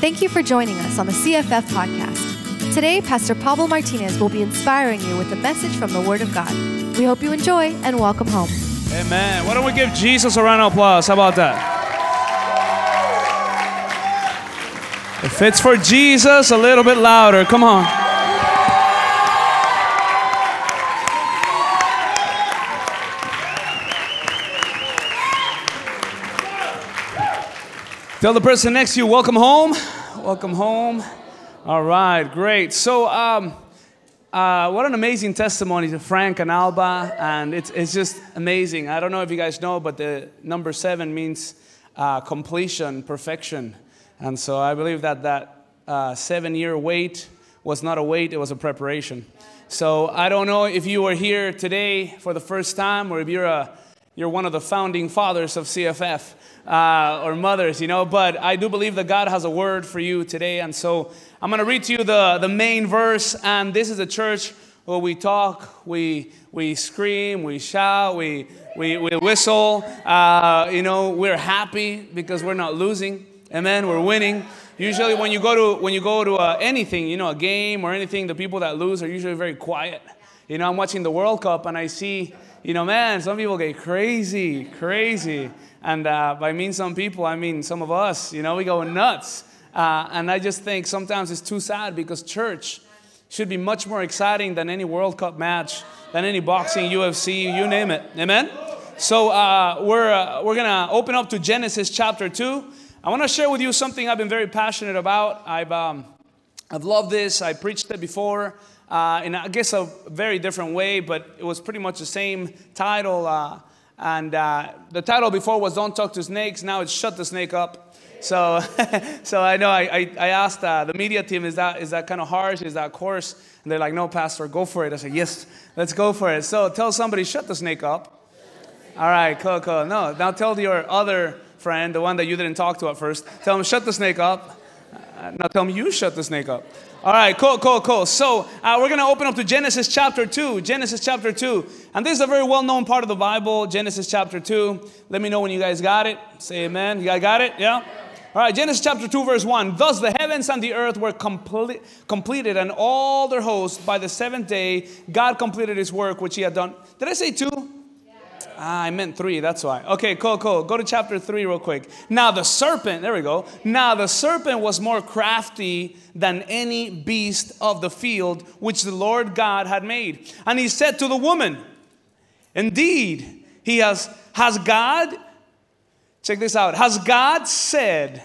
Thank you for joining us on the CFF podcast. Today, Pastor Pablo Martinez will be inspiring you with a message from the Word of God. We hope you enjoy and welcome home. Amen. Why don't we give Jesus a round of applause? How about that? If it's for Jesus, a little bit louder. Come on. Tell the person next to you, welcome home. Welcome home. All right, great. So, um, uh, what an amazing testimony to Frank and Alba, and it's, it's just amazing. I don't know if you guys know, but the number seven means uh, completion, perfection. And so I believe that that uh, seven year wait was not a wait, it was a preparation. So I don't know if you were here today for the first time or if you're, a, you're one of the founding fathers of CFF uh, or mothers, you know, but I do believe that God has a word for you today. And so I'm going to read to you the, the main verse. And this is a church where we talk, we, we scream, we shout, we, we, we whistle. Uh, you know, we're happy because we're not losing. Amen. We're winning. Usually, when you go to when you go to uh, anything, you know, a game or anything, the people that lose are usually very quiet. You know, I'm watching the World Cup and I see, you know, man, some people get crazy, crazy. And uh, by mean some people, I mean some of us, you know, we go nuts. Uh, and I just think sometimes it's too sad because church should be much more exciting than any World Cup match, than any boxing, UFC, you name it. Amen? So uh, we're, uh, we're going to open up to Genesis chapter 2. I want to share with you something I've been very passionate about. I've, um, I've loved this. I preached it before uh, in, I guess, a very different way, but it was pretty much the same title. Uh, and uh, the title before was Don't Talk to Snakes. Now it's Shut the Snake Up. So, so I know I, I, I asked uh, the media team, is that, is that kind of harsh? Is that coarse? And they're like, no, Pastor, go for it. I said, yes, let's go for it. So tell somebody, shut the snake up. All right, cool, cool. No, now tell your other friend, the one that you didn't talk to at first, tell him, shut the snake up. Now tell me you shut the snake up. All right, cool, cool, cool. So uh, we're going to open up to Genesis chapter 2. Genesis chapter 2. And this is a very well known part of the Bible, Genesis chapter 2. Let me know when you guys got it. Say amen. You guys got it? Yeah? All right, Genesis chapter 2, verse 1. Thus the heavens and the earth were complete, completed, and all their hosts by the seventh day, God completed his work which he had done. Did I say two? Ah, I meant three, that's why. Okay, cool, cool. Go to chapter three real quick. Now the serpent, there we go. Now the serpent was more crafty than any beast of the field which the Lord God had made. And he said to the woman, Indeed, he has, has God, check this out, has God said,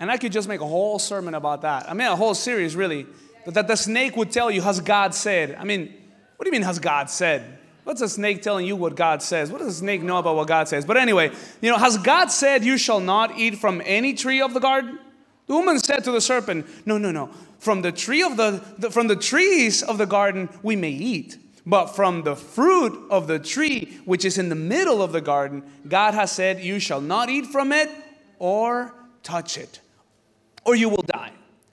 and I could just make a whole sermon about that. I mean, a whole series really, that the snake would tell you, has God said? I mean, what do you mean, has God said? What's a snake telling you what God says? What does a snake know about what God says? But anyway, you know, has God said, You shall not eat from any tree of the garden? The woman said to the serpent, No, no, no. From the tree of the, the from the trees of the garden we may eat. But from the fruit of the tree which is in the middle of the garden, God has said, You shall not eat from it or touch it, or you will die.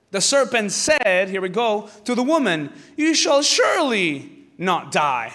The serpent said, Here we go, to the woman, You shall surely not die.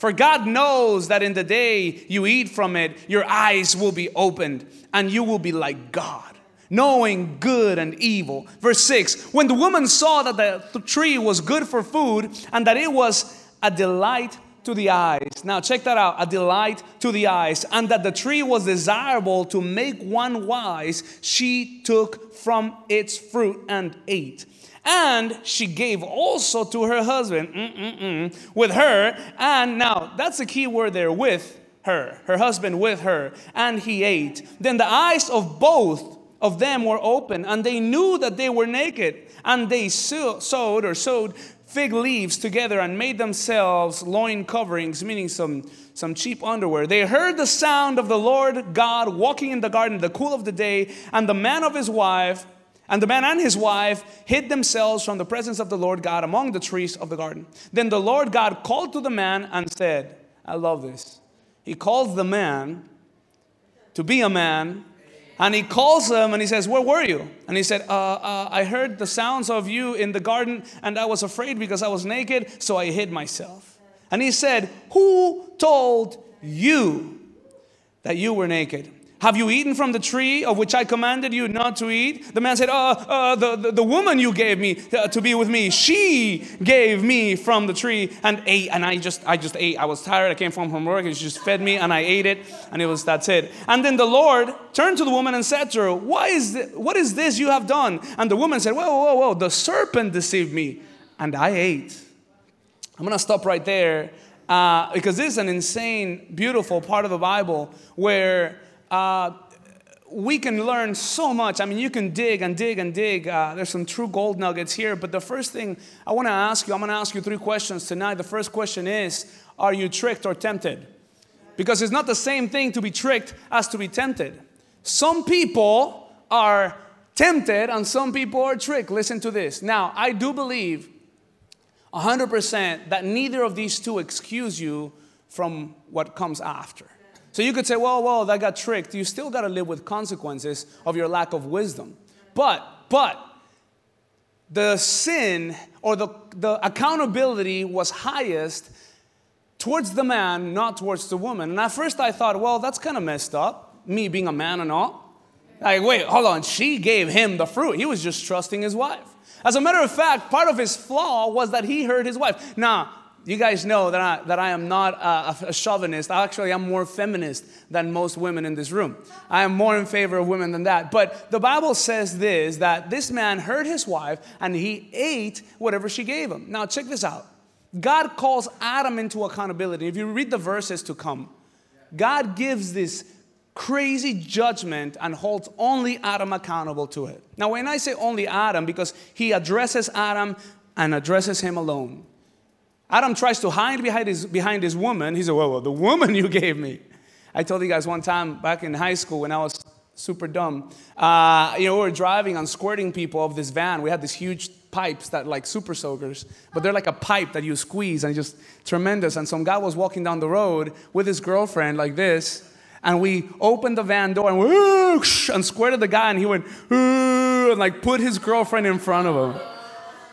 For God knows that in the day you eat from it, your eyes will be opened and you will be like God, knowing good and evil. Verse 6 When the woman saw that the tree was good for food and that it was a delight to the eyes. Now, check that out a delight to the eyes, and that the tree was desirable to make one wise, she took from its fruit and ate. And she gave also to her husband mm-mm-mm, with her. And now that's the key word there with her, her husband with her. And he ate. Then the eyes of both of them were open, and they knew that they were naked. And they sewed or sewed fig leaves together and made themselves loin coverings, meaning some, some cheap underwear. They heard the sound of the Lord God walking in the garden the cool of the day, and the man of his wife and the man and his wife hid themselves from the presence of the Lord God among the trees of the garden. Then the Lord God called to the man and said, I love this. He calls the man to be a man, and he calls him and he says, Where were you? And he said, uh, uh, I heard the sounds of you in the garden, and I was afraid because I was naked, so I hid myself. And he said, Who told you that you were naked? Have you eaten from the tree of which I commanded you not to eat? The man said, uh, uh, the, the, the woman you gave me uh, to be with me, she gave me from the tree and ate. And I just, I just ate. I was tired. I came home from work and she just fed me and I ate it. And it was, that's it. And then the Lord turned to the woman and said to her, Why is this, what is this you have done? And the woman said, Whoa, whoa, whoa, the serpent deceived me and I ate. I'm going to stop right there uh, because this is an insane, beautiful part of the Bible where uh, we can learn so much. I mean, you can dig and dig and dig. Uh, there's some true gold nuggets here. But the first thing I want to ask you, I'm going to ask you three questions tonight. The first question is Are you tricked or tempted? Because it's not the same thing to be tricked as to be tempted. Some people are tempted and some people are tricked. Listen to this. Now, I do believe 100% that neither of these two excuse you from what comes after. So you could say, well, well, that got tricked. You still got to live with consequences of your lack of wisdom. But, but, the sin or the, the accountability was highest towards the man, not towards the woman. And at first I thought, well, that's kind of messed up, me being a man and all. Like, wait, hold on. She gave him the fruit. He was just trusting his wife. As a matter of fact, part of his flaw was that he heard his wife. Now, you guys know that I, that I am not a, a chauvinist. Actually, I'm more feminist than most women in this room. I am more in favor of women than that. But the Bible says this that this man hurt his wife and he ate whatever she gave him. Now, check this out. God calls Adam into accountability. If you read the verses to come, God gives this crazy judgment and holds only Adam accountable to it. Now, when I say only Adam, because he addresses Adam and addresses him alone. Adam tries to hide behind his, behind his woman. He said, well, well, the woman you gave me. I told you guys one time back in high school when I was super dumb. Uh, you know, we were driving on squirting people of this van. We had these huge pipes that like super soakers, but they're like a pipe that you squeeze and just tremendous. And some guy was walking down the road with his girlfriend like this, and we opened the van door and we and squirted the guy, and he went and like put his girlfriend in front of him.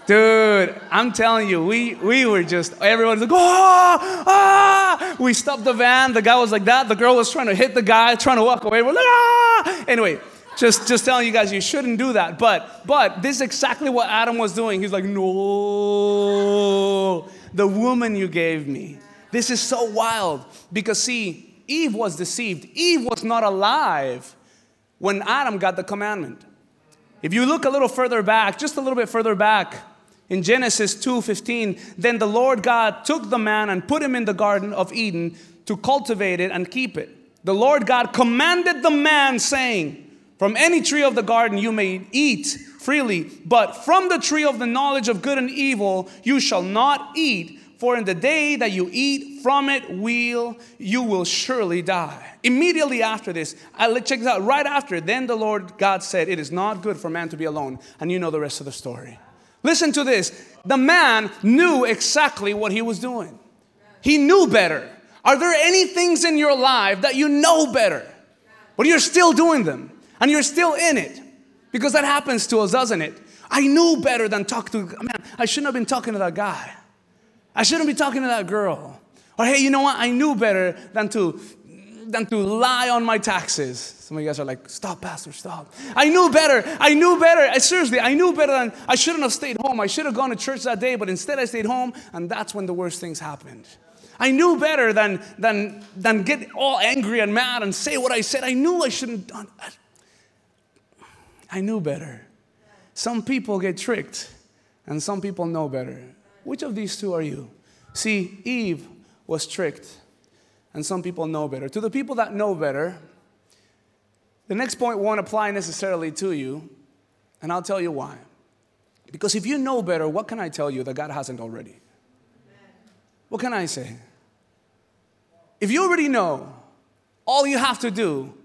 Dude, I'm telling you, we, we were just, everyone's like, ah, ah. We stopped the van. The guy was like that. The girl was trying to hit the guy, trying to walk away. We're like, ah. Anyway, just, just telling you guys, you shouldn't do that. But, but this is exactly what Adam was doing. He's like, no, the woman you gave me. This is so wild because, see, Eve was deceived. Eve was not alive when Adam got the commandment. If you look a little further back, just a little bit further back, in Genesis 2:15, then the Lord God took the man and put him in the garden of Eden to cultivate it and keep it. The Lord God commanded the man saying, "From any tree of the garden you may eat freely, but from the tree of the knowledge of good and evil you shall not eat, for in the day that you eat from it will you will surely die." Immediately after this, I check this out. Right after, then the Lord God said, "It is not good for man to be alone," and you know the rest of the story. Listen to this. The man knew exactly what he was doing. He knew better. Are there any things in your life that you know better, but you're still doing them and you're still in it? Because that happens to us, doesn't it? I knew better than talk to, man, I shouldn't have been talking to that guy. I shouldn't be talking to that girl. Or hey, you know what? I knew better than to than to lie on my taxes. Some of you guys are like, stop, Pastor, stop. I knew better. I knew better. I, seriously, I knew better than I shouldn't have stayed home. I should have gone to church that day, but instead I stayed home, and that's when the worst things happened. I knew better than, than, than get all angry and mad and say what I said. I knew I shouldn't have done. I knew better. Some people get tricked, and some people know better. Which of these two are you? See, Eve was tricked and some people know better. To the people that know better, the next point won't apply necessarily to you, and I'll tell you why. Because if you know better, what can I tell you that God hasn't already? What can I say? If you already know, all you have to do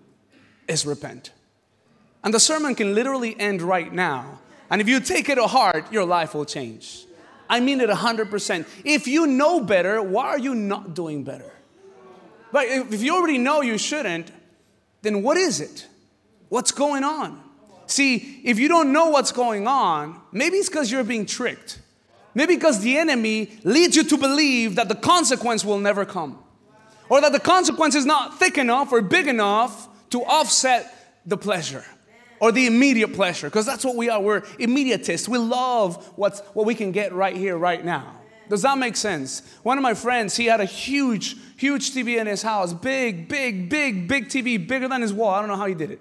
is repent. And the sermon can literally end right now. And if you take it to heart, your life will change. I mean it 100%. If you know better, why are you not doing better? But if you already know you shouldn't, then what is it? What's going on? See, if you don't know what's going on, maybe it's because you're being tricked. Maybe because the enemy leads you to believe that the consequence will never come. Or that the consequence is not thick enough or big enough to offset the pleasure or the immediate pleasure, because that's what we are. We're immediatists. We love what's, what we can get right here, right now. Does that make sense? One of my friends, he had a huge, huge TV in his house. Big, big, big, big TV, bigger than his wall. I don't know how he did it.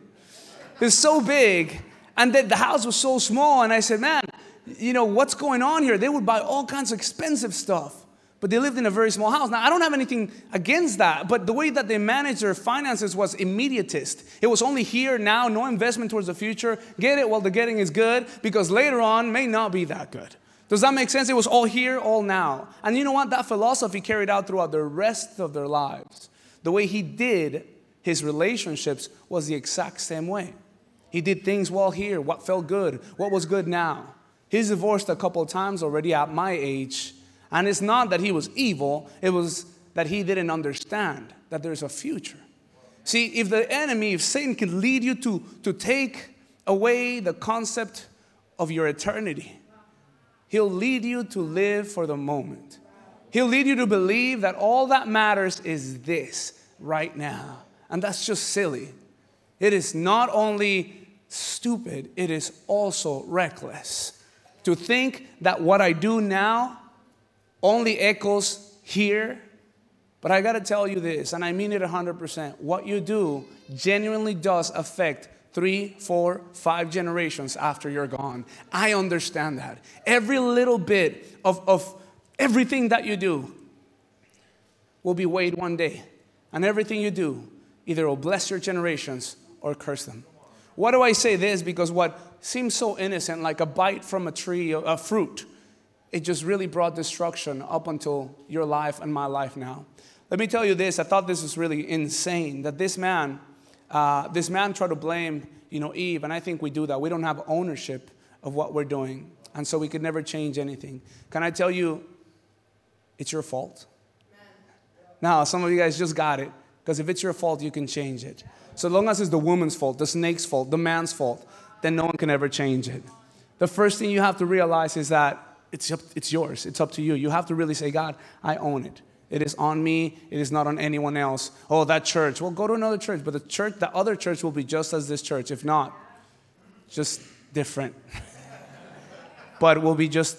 It's so big. And the, the house was so small. And I said, man, you know, what's going on here? They would buy all kinds of expensive stuff but they lived in a very small house. Now, I don't have anything against that, but the way that they managed their finances was immediatist. It was only here, now, no investment towards the future. Get it while the getting is good, because later on may not be that good. Does that make sense? It was all here, all now. And you know what? That philosophy carried out throughout the rest of their lives. The way he did his relationships was the exact same way. He did things while here, what felt good, what was good now. He's divorced a couple times already at my age and it's not that he was evil, it was that he didn't understand that there's a future. See, if the enemy, if Satan can lead you to, to take away the concept of your eternity, he'll lead you to live for the moment. He'll lead you to believe that all that matters is this right now. And that's just silly. It is not only stupid, it is also reckless. To think that what I do now only echoes here. But I got to tell you this, and I mean it 100%. What you do genuinely does affect three, four, five generations after you're gone. I understand that. Every little bit of, of everything that you do will be weighed one day. And everything you do either will bless your generations or curse them. Why do I say this? Because what seems so innocent, like a bite from a tree, a fruit, it just really brought destruction up until your life and my life now. Let me tell you this. I thought this was really insane that this man, uh, this man tried to blame, you know, Eve, and I think we do that. We don't have ownership of what we're doing, and so we could never change anything. Can I tell you, it's your fault? Now, some of you guys just got it, because if it's your fault, you can change it. So long as it's the woman's fault, the snake's fault, the man's fault, then no one can ever change it. The first thing you have to realize is that it's, up, it's yours. It's up to you. You have to really say, God, I own it. It is on me. It is not on anyone else. Oh, that church. Well, go to another church. But the church, the other church will be just as this church. If not, just different. but will be just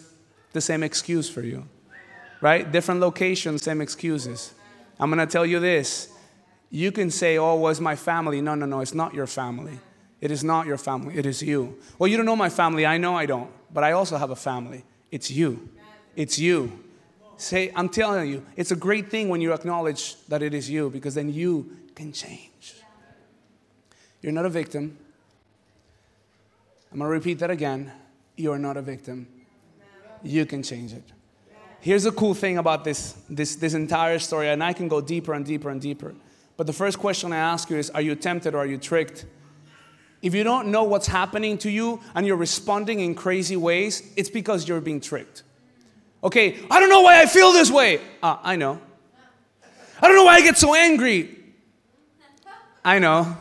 the same excuse for you. Right? Different locations, same excuses. I'm going to tell you this. You can say, oh, was my family. No, no, no. It's not your family. It is not your family. It is you. Well, you don't know my family. I know I don't. But I also have a family. It's you. It's you. Say, I'm telling you, it's a great thing when you acknowledge that it is you because then you can change. You're not a victim. I'm going to repeat that again. You're not a victim. You can change it. Here's the cool thing about this, this, this entire story, and I can go deeper and deeper and deeper. But the first question I ask you is Are you tempted or are you tricked? If you don't know what's happening to you and you're responding in crazy ways, it's because you're being tricked. Okay, I don't know why I feel this way. Ah, I know. I don't know why I get so angry. I know.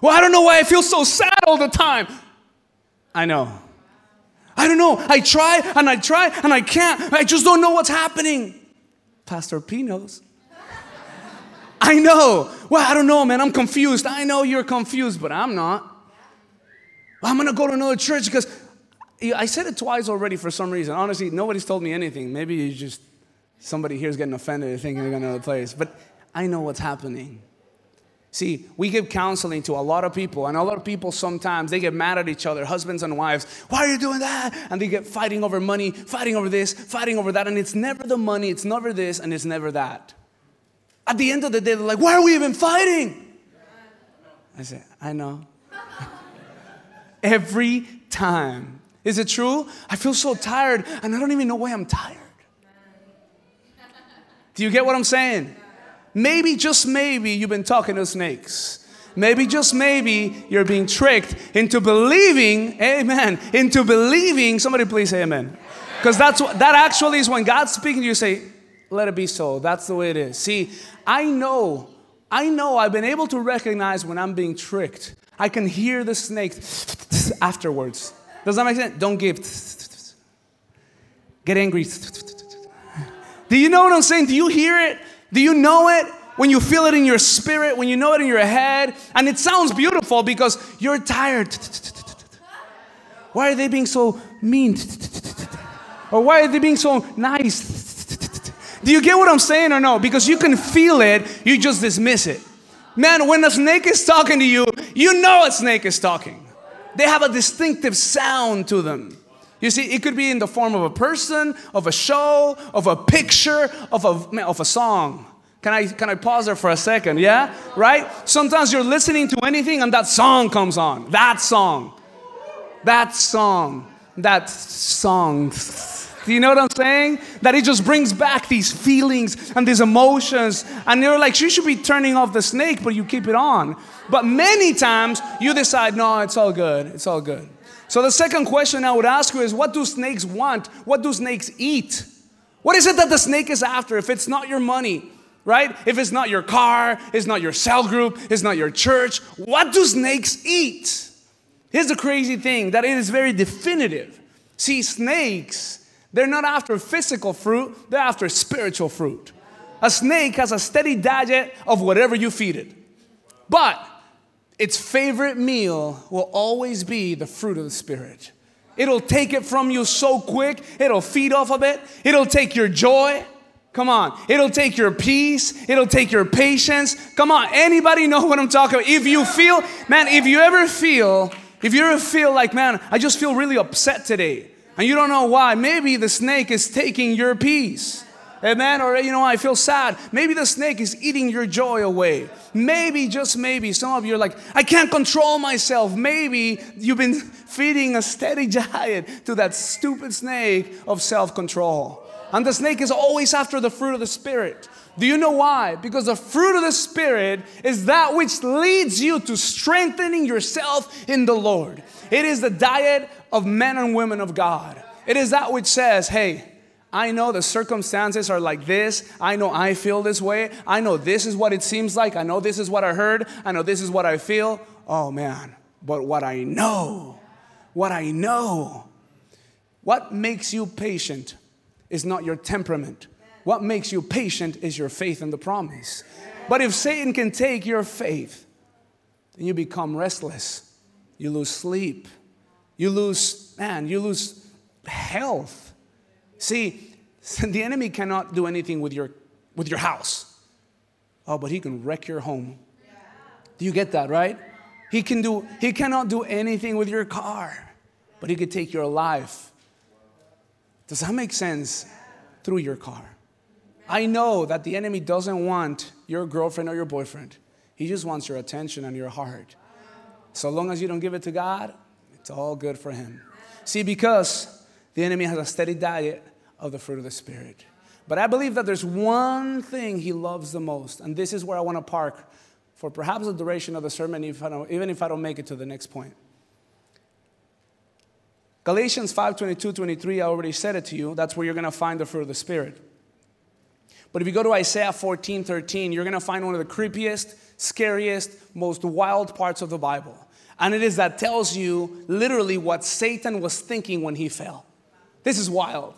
Well, I don't know why I feel so sad all the time. I know. I don't know. I try and I try and I can't. I just don't know what's happening. Pastor P knows. I know. Well, I don't know, man. I'm confused. I know you're confused, but I'm not. I'm going to go to another church because I said it twice already for some reason. Honestly, nobody's told me anything. Maybe you just, somebody here is getting offended and thinking they're going to another place. But I know what's happening. See, we give counseling to a lot of people, and a lot of people sometimes they get mad at each other, husbands and wives. Why are you doing that? And they get fighting over money, fighting over this, fighting over that, and it's never the money, it's never this, and it's never that. At the end of the day, they're like, Why are we even fighting? I say, I know every time. Is it true? I feel so tired and I don't even know why I'm tired. Do you get what I'm saying? Maybe, just maybe, you've been talking to snakes. Maybe, just maybe, you're being tricked into believing, amen, into believing, somebody please say amen. Because that's what, that actually is when God's speaking to you, say, let it be so. That's the way it is. See, I know, I know I've been able to recognize when I'm being tricked. I can hear the snake afterwards. Does that make sense? Don't give. Get angry. Do you know what I'm saying? Do you hear it? Do you know it? when you feel it in your spirit, when you know it in your head, and it sounds beautiful because you're tired. Why are they being so mean? Or why are they being so nice? Do you get what I'm saying or no? Because you can feel it, you just dismiss it. Man, when a snake is talking to you, you know a snake is talking. They have a distinctive sound to them. You see, it could be in the form of a person, of a show, of a picture, of a, of a song. Can I, can I pause there for a second? Yeah? Right? Sometimes you're listening to anything and that song comes on. That song. That song. That song. Do you know what I'm saying? That it just brings back these feelings and these emotions. And you're like, you should be turning off the snake, but you keep it on. But many times you decide, no, it's all good. It's all good. So the second question I would ask you is what do snakes want? What do snakes eat? What is it that the snake is after if it's not your money? Right? If it's not your car, it's not your cell group, it's not your church, what do snakes eat? Here's the crazy thing that it is very definitive. See, snakes, they're not after physical fruit, they're after spiritual fruit. A snake has a steady diet of whatever you feed it. But its favorite meal will always be the fruit of the Spirit. It'll take it from you so quick, it'll feed off of it, it'll take your joy. Come on, it'll take your peace, it'll take your patience. Come on, anybody know what I'm talking about? If you feel, man, if you ever feel, if you ever feel like, man, I just feel really upset today, and you don't know why, maybe the snake is taking your peace. Amen. Or, you know, I feel sad. Maybe the snake is eating your joy away. Maybe, just maybe, some of you are like, I can't control myself. Maybe you've been feeding a steady diet to that stupid snake of self control. And the snake is always after the fruit of the Spirit. Do you know why? Because the fruit of the Spirit is that which leads you to strengthening yourself in the Lord. It is the diet of men and women of God. It is that which says, hey, I know the circumstances are like this. I know I feel this way. I know this is what it seems like. I know this is what I heard. I know this is what I feel. Oh man, but what I know, what I know, what makes you patient is not your temperament. What makes you patient is your faith in the promise. But if Satan can take your faith, then you become restless. You lose sleep. You lose, man, you lose health See, the enemy cannot do anything with your, with your house. Oh, but he can wreck your home. Do you get that, right? He can do, he cannot do anything with your car, but he could take your life. Does that make sense? Through your car. I know that the enemy doesn't want your girlfriend or your boyfriend. He just wants your attention and your heart. So long as you don't give it to God, it's all good for him. See, because the enemy has a steady diet of the fruit of the Spirit. But I believe that there's one thing he loves the most, and this is where I want to park for perhaps the duration of the sermon, if even if I don't make it to the next point. Galatians 5 22, 23, I already said it to you. That's where you're going to find the fruit of the Spirit. But if you go to Isaiah 14 13, you're going to find one of the creepiest, scariest, most wild parts of the Bible. And it is that tells you literally what Satan was thinking when he fell. This is wild.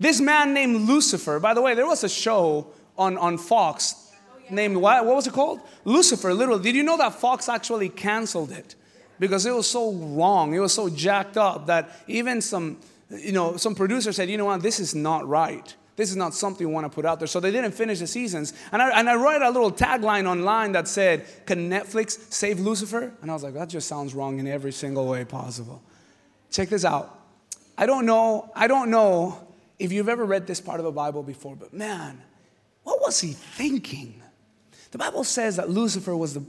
This man named Lucifer, by the way, there was a show on, on Fox named, what, what was it called? Lucifer, literally. Did you know that Fox actually canceled it? Because it was so wrong, it was so jacked up that even some, you know, some producer said, you know what, this is not right. This is not something we want to put out there. So they didn't finish the seasons. And I, and I wrote a little tagline online that said, Can Netflix save Lucifer? And I was like, that just sounds wrong in every single way possible. Check this out. I don't know, I don't know if you've ever read this part of the Bible before, but man, what was he thinking? The Bible says that Lucifer was the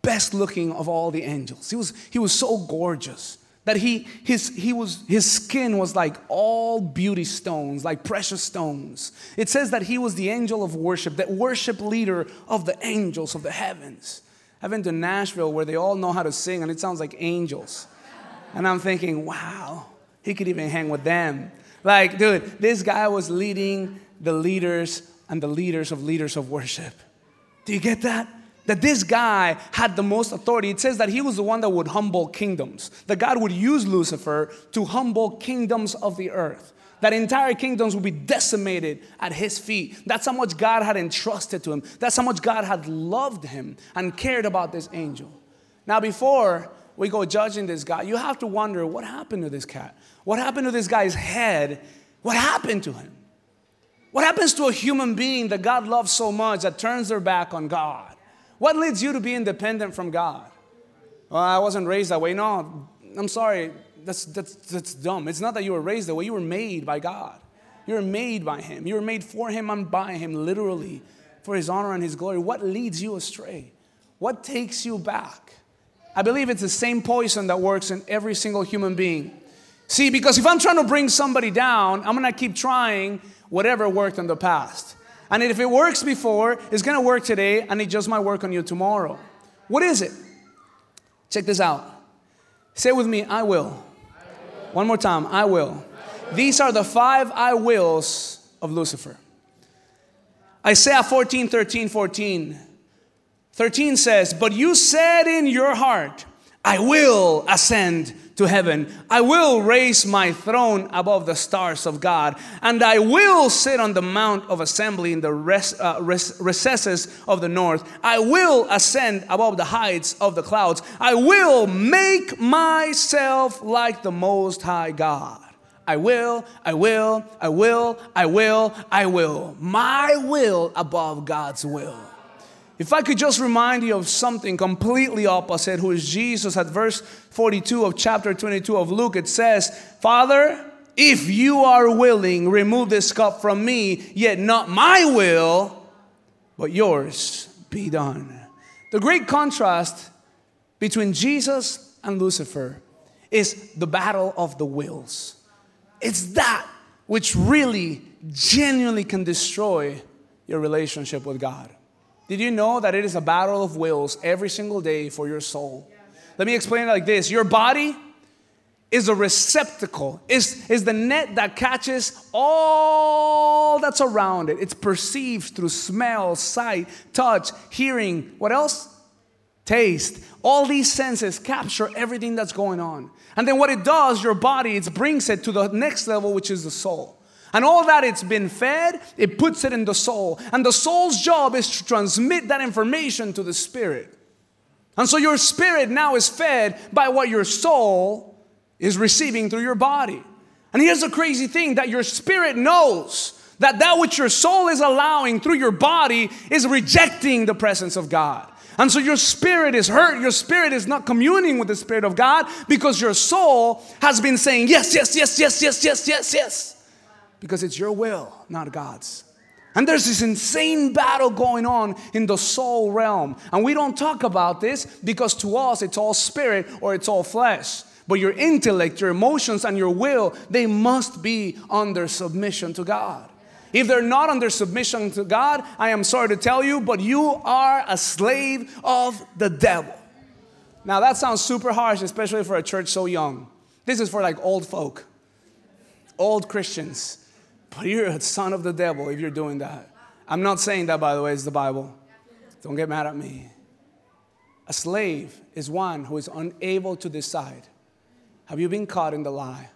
best looking of all the angels. He was, he was so gorgeous that he, his, he was, his skin was like all beauty stones, like precious stones. It says that he was the angel of worship, that worship leader of the angels of the heavens. I've been to Nashville where they all know how to sing and it sounds like angels. And I'm thinking, wow, he could even hang with them. Like, dude, this guy was leading the leaders and the leaders of leaders of worship. Do you get that? That this guy had the most authority. It says that he was the one that would humble kingdoms, that God would use Lucifer to humble kingdoms of the earth. That entire kingdoms would be decimated at his feet. That's how much God had entrusted to him. That's how much God had loved him and cared about this angel. Now, before we go judging this guy, you have to wonder what happened to this cat? What happened to this guy's head? What happened to him? What happens to a human being that God loves so much that turns their back on God? What leads you to be independent from God? Well, I wasn't raised that way. No, I'm sorry. That's, that's, that's dumb. It's not that you were raised that way. You were made by God. You were made by Him. You were made for Him and by Him, literally, for His honor and His glory. What leads you astray? What takes you back? I believe it's the same poison that works in every single human being. See, because if I'm trying to bring somebody down, I'm gonna keep trying whatever worked in the past. And if it works before, it's gonna work today and it just might work on you tomorrow. What is it? Check this out. Say with me, I will. I will. One more time, I will. I will. These are the five I wills of Lucifer. Isaiah 14, 13, 14. 13 says, But you said in your heart, I will ascend to heaven. I will raise my throne above the stars of God, and I will sit on the mount of assembly in the res, uh, res, recesses of the north. I will ascend above the heights of the clouds. I will make myself like the Most High God. I will, I will, I will, I will, I will. My will above God's will. If I could just remind you of something completely opposite, who is Jesus, at verse 42 of chapter 22 of Luke, it says, Father, if you are willing, remove this cup from me, yet not my will, but yours be done. The great contrast between Jesus and Lucifer is the battle of the wills. It's that which really, genuinely can destroy your relationship with God. Did you know that it is a battle of wills every single day for your soul? Let me explain it like this Your body is a receptacle, is, is the net that catches all that's around it. It's perceived through smell, sight, touch, hearing. What else? Taste. All these senses capture everything that's going on. And then what it does, your body, it brings it to the next level, which is the soul. And all that it's been fed, it puts it in the soul. And the soul's job is to transmit that information to the spirit. And so your spirit now is fed by what your soul is receiving through your body. And here's the crazy thing that your spirit knows that that which your soul is allowing through your body is rejecting the presence of God. And so your spirit is hurt. Your spirit is not communing with the Spirit of God because your soul has been saying, Yes, yes, yes, yes, yes, yes, yes, yes because it's your will, not God's. And there's this insane battle going on in the soul realm. And we don't talk about this because to us it's all spirit or it's all flesh. But your intellect, your emotions, and your will, they must be under submission to God. If they're not under submission to God, I am sorry to tell you, but you are a slave of the devil. Now that sounds super harsh, especially for a church so young. This is for like old folk, old Christians. But you're a son of the devil if you're doing that. I'm not saying that, by the way, it's the Bible. Don't get mad at me. A slave is one who is unable to decide. Have you been caught in the lie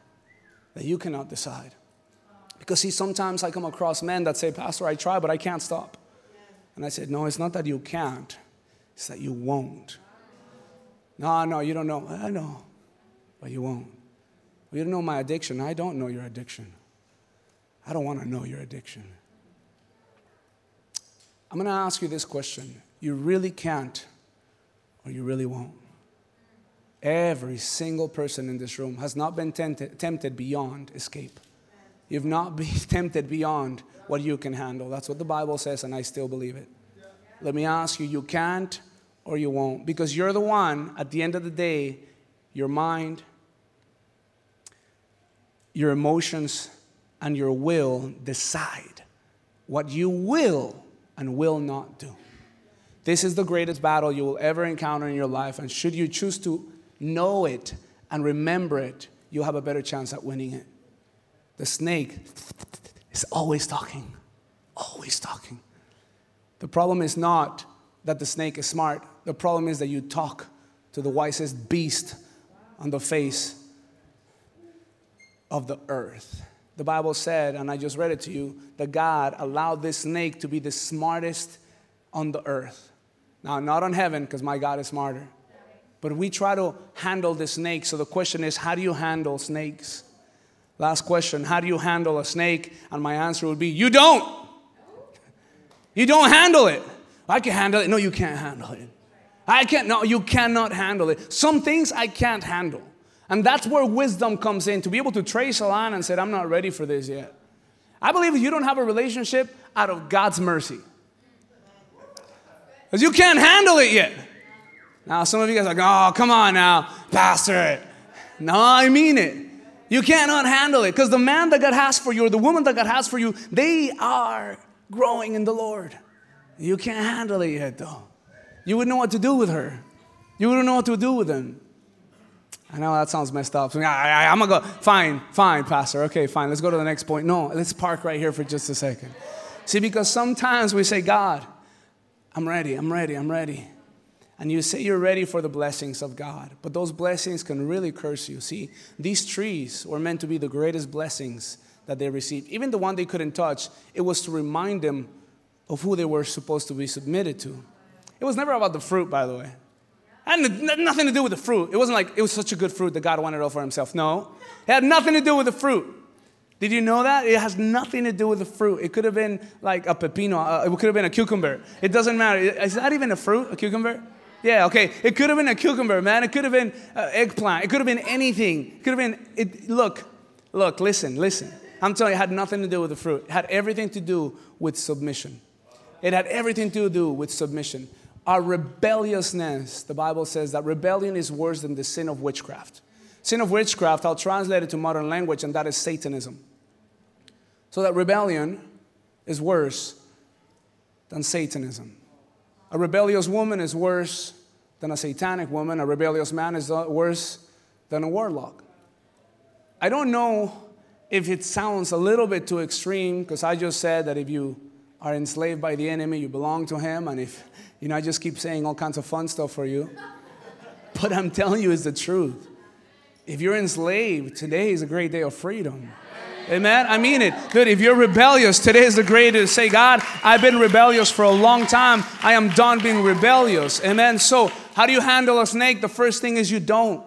that you cannot decide? Because see, sometimes I come across men that say, Pastor, I try, but I can't stop. And I said, No, it's not that you can't, it's that you won't. No, no, you don't know. I know, but you won't. You don't know my addiction. I don't know your addiction. I don't want to know your addiction. I'm going to ask you this question. You really can't, or you really won't. Every single person in this room has not been tempted, beyond escape. You've not been tempted beyond what you can handle. That's what the Bible says, and I still believe it. Let me ask you you can't or you won't, because you're the one, at the end of the day, your mind, your emotions, and your will decide what you will and will not do. This is the greatest battle you will ever encounter in your life, and should you choose to know it and remember it, you'll have a better chance at winning it. The snake is always talking, always talking. The problem is not that the snake is smart. The problem is that you talk to the wisest beast on the face of the earth. The Bible said, and I just read it to you, that God allowed this snake to be the smartest on the earth. Now, not on heaven, because my God is smarter. But we try to handle the snake. So the question is, how do you handle snakes? Last question How do you handle a snake? And my answer would be, You don't. You don't handle it. I can handle it. No, you can't handle it. I can't. No, you cannot handle it. Some things I can't handle. And that's where wisdom comes in to be able to trace a line and say, I'm not ready for this yet. I believe you don't have a relationship out of God's mercy. Because you can't handle it yet. Now, some of you guys are like, oh, come on now, Pastor. it. No, I mean it. You cannot handle it because the man that God has for you or the woman that God has for you, they are growing in the Lord. You can't handle it yet, though. You wouldn't know what to do with her. You wouldn't know what to do with them. I know that sounds messed up. I, am going to go, fine, fine, Pastor. Okay, fine. Let's go to the next point. No, let's park right here for just a second. See, because sometimes we say, God, I'm ready, I'm ready, I'm ready. And you say you're ready for the blessings of God, but those blessings can really curse you. See, these trees were meant to be the greatest blessings that they received. Even the one they couldn't touch, it was to remind them of who they were supposed to be submitted to. It was never about the fruit, by the way. Had nothing to do with the fruit. It wasn't like it was such a good fruit that God wanted it all for himself. No, it had nothing to do with the fruit. Did you know that? It has nothing to do with the fruit. It could have been like a pepino, uh, it could have been a cucumber. It doesn't matter. Is that even a fruit, a cucumber? Yeah, okay. It could have been a cucumber, man. It could have been uh, eggplant. It could have been anything. It could have been, it, look, look, listen, listen. I'm telling you, it had nothing to do with the fruit. It had everything to do with submission. It had everything to do with submission. Our rebelliousness, the Bible says that rebellion is worse than the sin of witchcraft. Sin of witchcraft, I'll translate it to modern language, and that is Satanism. So that rebellion is worse than Satanism. A rebellious woman is worse than a satanic woman. A rebellious man is uh, worse than a warlock. I don't know if it sounds a little bit too extreme because I just said that if you are enslaved by the enemy, you belong to him, and if you know, I just keep saying all kinds of fun stuff for you. But I'm telling you, is the truth. If you're enslaved, today is a great day of freedom. Amen. I mean it. Good. If you're rebellious, today is the great day to say, God, I've been rebellious for a long time. I am done being rebellious. Amen. So, how do you handle a snake? The first thing is you don't.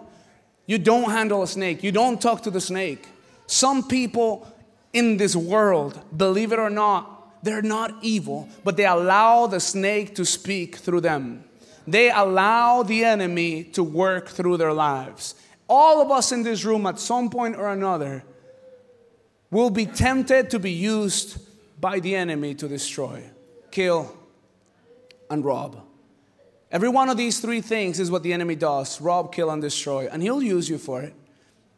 You don't handle a snake. You don't talk to the snake. Some people in this world, believe it or not, they're not evil, but they allow the snake to speak through them. They allow the enemy to work through their lives. All of us in this room, at some point or another, will be tempted to be used by the enemy to destroy, kill, and rob. Every one of these three things is what the enemy does rob, kill, and destroy. And he'll use you for it.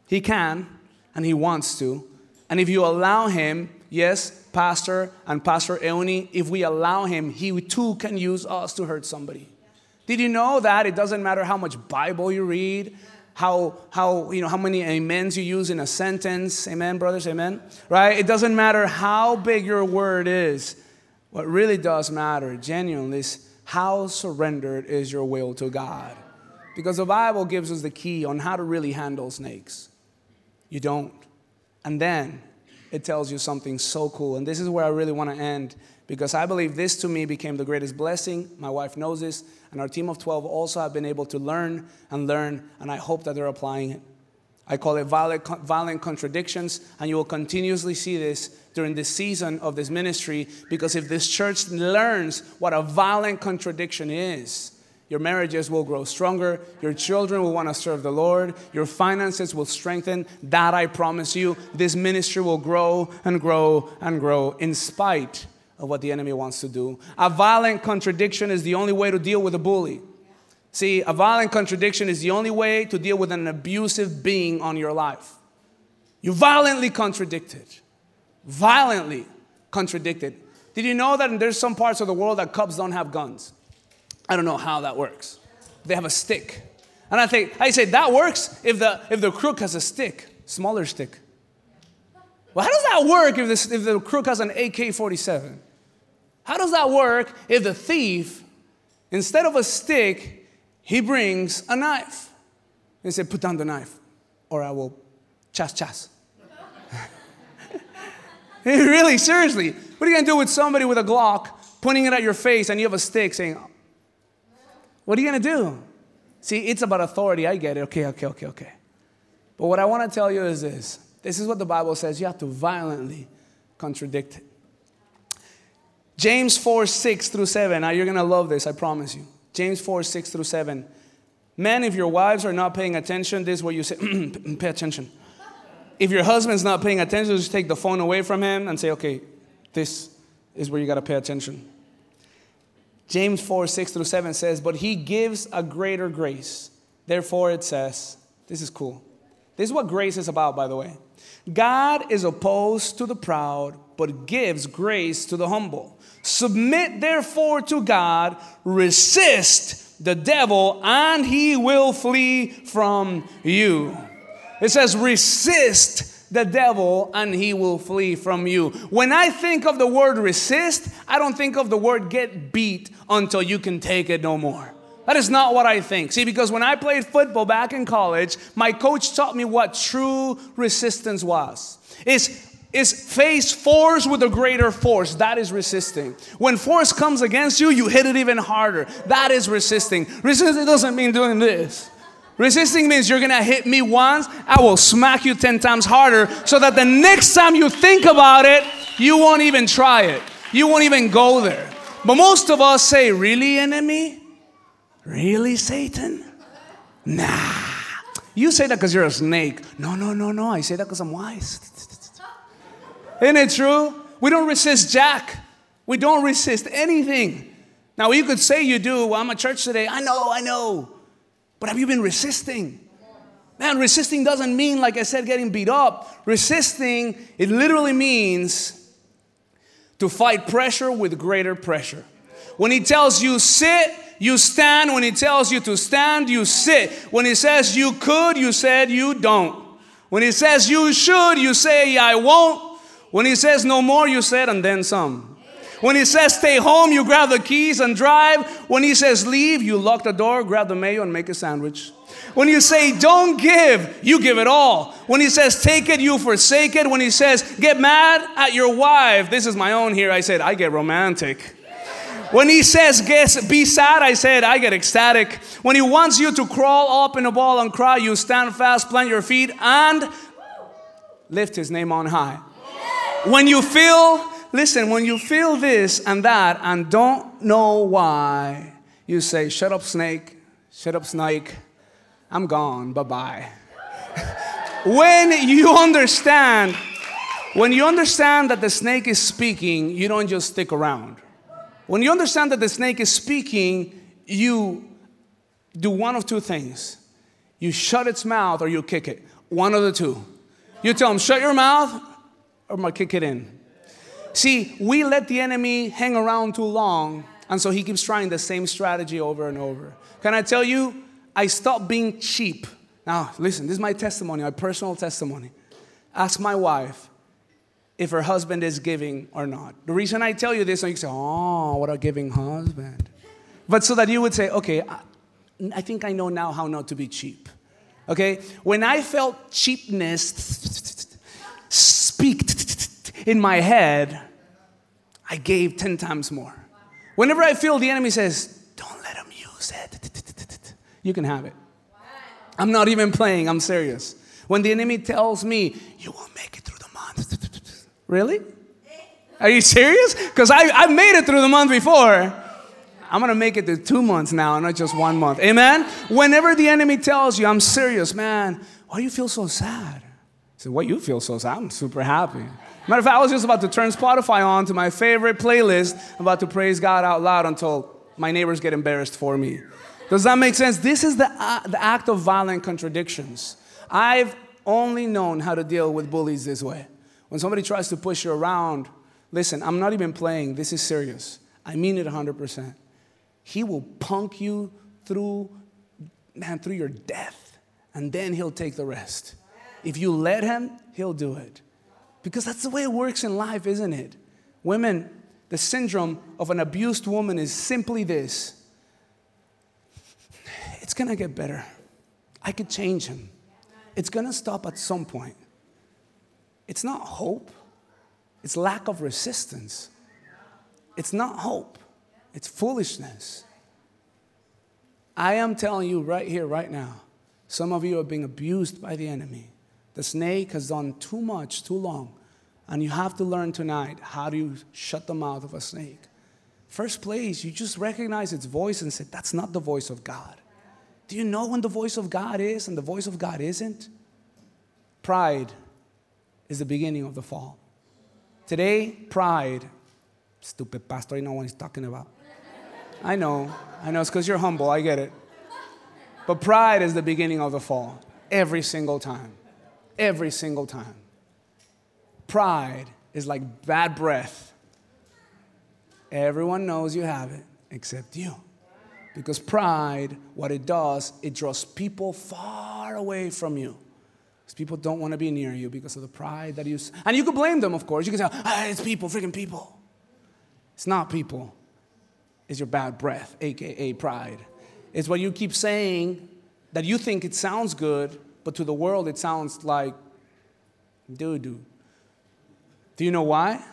He can, and he wants to. And if you allow him, yes, Pastor and Pastor Eoni, if we allow him, he too can use us to hurt somebody. Did you know that it doesn't matter how much Bible you read, how, how, you know, how many amens you use in a sentence? Amen, brothers, amen? Right? It doesn't matter how big your word is. What really does matter, genuinely, is how surrendered is your will to God. Because the Bible gives us the key on how to really handle snakes. You don't. And then it tells you something so cool. And this is where I really want to end because I believe this to me became the greatest blessing. My wife knows this, and our team of 12 also have been able to learn and learn, and I hope that they're applying it. I call it violent, violent contradictions, and you will continuously see this during this season of this ministry because if this church learns what a violent contradiction is, your marriages will grow stronger. Your children will want to serve the Lord. Your finances will strengthen. That I promise you. This ministry will grow and grow and grow in spite of what the enemy wants to do. A violent contradiction is the only way to deal with a bully. See, a violent contradiction is the only way to deal with an abusive being on your life. You violently contradicted. Violently contradicted. Did you know that there's some parts of the world that cubs don't have guns? I don't know how that works. They have a stick. And I think, I say, that works if the, if the crook has a stick, smaller stick. Well, how does that work if, this, if the crook has an AK 47? How does that work if the thief Instead of a stick, he brings a knife. And said, Put down the knife, or I will chas chas. really, seriously. What are you gonna do with somebody with a Glock pointing it at your face and you have a stick saying, What are you gonna do? See, it's about authority. I get it. Okay, okay, okay, okay. But what I wanna tell you is this this is what the Bible says you have to violently contradict it. James 4 6 through 7. Now you're gonna love this, I promise you. James 4 6 through 7. Men, if your wives are not paying attention, this is what you say pay attention. If your husband's not paying attention, just take the phone away from him and say, okay, this is where you gotta pay attention. James 4 6 through 7 says, But he gives a greater grace. Therefore, it says, This is cool. This is what grace is about, by the way. God is opposed to the proud, but gives grace to the humble. Submit therefore to God, resist the devil, and he will flee from you. It says, resist the devil and he will flee from you. When I think of the word resist, I don't think of the word get beat until you can take it no more. That is not what I think. See, because when I played football back in college, my coach taught me what true resistance was. Is is face force with a greater force. That is resisting. When force comes against you, you hit it even harder. That is resisting. Resisting doesn't mean doing this. Resisting means you're gonna hit me once, I will smack you 10 times harder so that the next time you think about it, you won't even try it. You won't even go there. But most of us say, Really, enemy? Really, Satan? Nah. You say that because you're a snake. No, no, no, no. I say that because I'm wise. Isn't it true? We don't resist Jack. We don't resist anything. Now, you could say you do. Well, I'm at church today. I know, I know. But have you been resisting? Man, resisting doesn't mean, like I said, getting beat up. Resisting, it literally means to fight pressure with greater pressure. When he tells you sit, you stand. When he tells you to stand, you sit. When he says you could, you said you don't. When he says you should, you say I won't. When he says no more, you said and then some. When he says stay home, you grab the keys and drive. When he says leave, you lock the door, grab the mayo, and make a sandwich. When you say don't give, you give it all. When he says take it, you forsake it. When he says get mad at your wife, this is my own here. I said I get romantic. When he says, Guess, be sad, I said, I get ecstatic. When he wants you to crawl up in a ball and cry, you stand fast, plant your feet, and lift his name on high. When you feel, listen, when you feel this and that and don't know why, you say, Shut up, snake. Shut up, snake. I'm gone. Bye bye. when you understand, when you understand that the snake is speaking, you don't just stick around. When you understand that the snake is speaking, you do one of two things. You shut its mouth or you kick it. One of the two. You tell him, shut your mouth, or I'm gonna kick it in. See, we let the enemy hang around too long, and so he keeps trying the same strategy over and over. Can I tell you, I stopped being cheap. Now, listen, this is my testimony, my personal testimony. Ask my wife, if her husband is giving or not. The reason I tell you this, so you say, oh, what a giving husband. But so that you would say, okay, I, I think I know now how not to be cheap. Okay? When I felt cheapness speak in my head, I gave 10 times more. Whenever I feel the enemy says, don't let him use it, you can have it. I'm not even playing, I'm serious. When the enemy tells me, you won't make it through the month, Really? Are you serious? Because I, I made it through the month before. I'm gonna make it to two months now, not just one month. Amen? Whenever the enemy tells you, I'm serious, man, why do you feel so sad? I said, What you feel so sad? I'm super happy. Matter of fact, I was just about to turn Spotify on to my favorite playlist, I'm about to praise God out loud until my neighbors get embarrassed for me. Does that make sense? This is the, uh, the act of violent contradictions. I've only known how to deal with bullies this way. When somebody tries to push you around, listen, I'm not even playing. This is serious. I mean it 100%. He will punk you through, man, through your death, and then he'll take the rest. If you let him, he'll do it. Because that's the way it works in life, isn't it? Women, the syndrome of an abused woman is simply this it's gonna get better. I could change him. It's gonna stop at some point. It's not hope, it's lack of resistance. It's not hope, it's foolishness. I am telling you right here, right now, some of you are being abused by the enemy. The snake has done too much, too long. And you have to learn tonight how you shut the mouth of a snake. First place, you just recognize its voice and say, That's not the voice of God. Do you know when the voice of God is and the voice of God isn't? Pride is the beginning of the fall. Today, pride, stupid pastor, you know what he's talking about. I know, I know, it's because you're humble, I get it. But pride is the beginning of the fall every single time. Every single time. Pride is like bad breath. Everyone knows you have it except you. Because pride, what it does, it draws people far away from you. Because people don't want to be near you because of the pride that you. And you could blame them, of course. You can say, ah, it's people, freaking people. It's not people, it's your bad breath, aka pride. It's what you keep saying that you think it sounds good, but to the world it sounds like doo doo. Do you know why?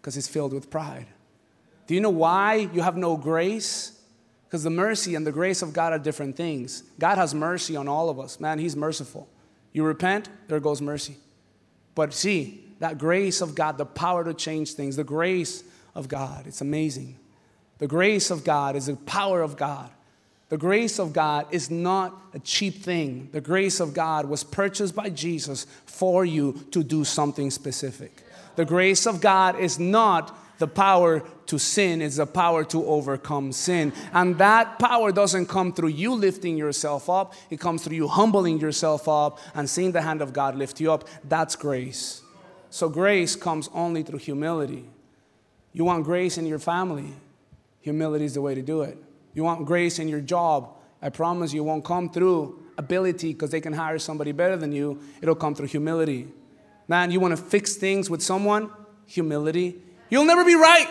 Because it's filled with pride. Do you know why you have no grace? Because the mercy and the grace of God are different things. God has mercy on all of us. Man, He's merciful. You repent, there goes mercy. But see, that grace of God, the power to change things, the grace of God, it's amazing. The grace of God is the power of God. The grace of God is not a cheap thing. The grace of God was purchased by Jesus for you to do something specific. The grace of God is not the power to sin it's the power to overcome sin. And that power doesn't come through you lifting yourself up, it comes through you humbling yourself up and seeing the hand of God lift you up. That's grace. So, grace comes only through humility. You want grace in your family, humility is the way to do it. You want grace in your job, I promise you, won't come through ability because they can hire somebody better than you, it'll come through humility. Man, you want to fix things with someone? Humility. You'll never be right.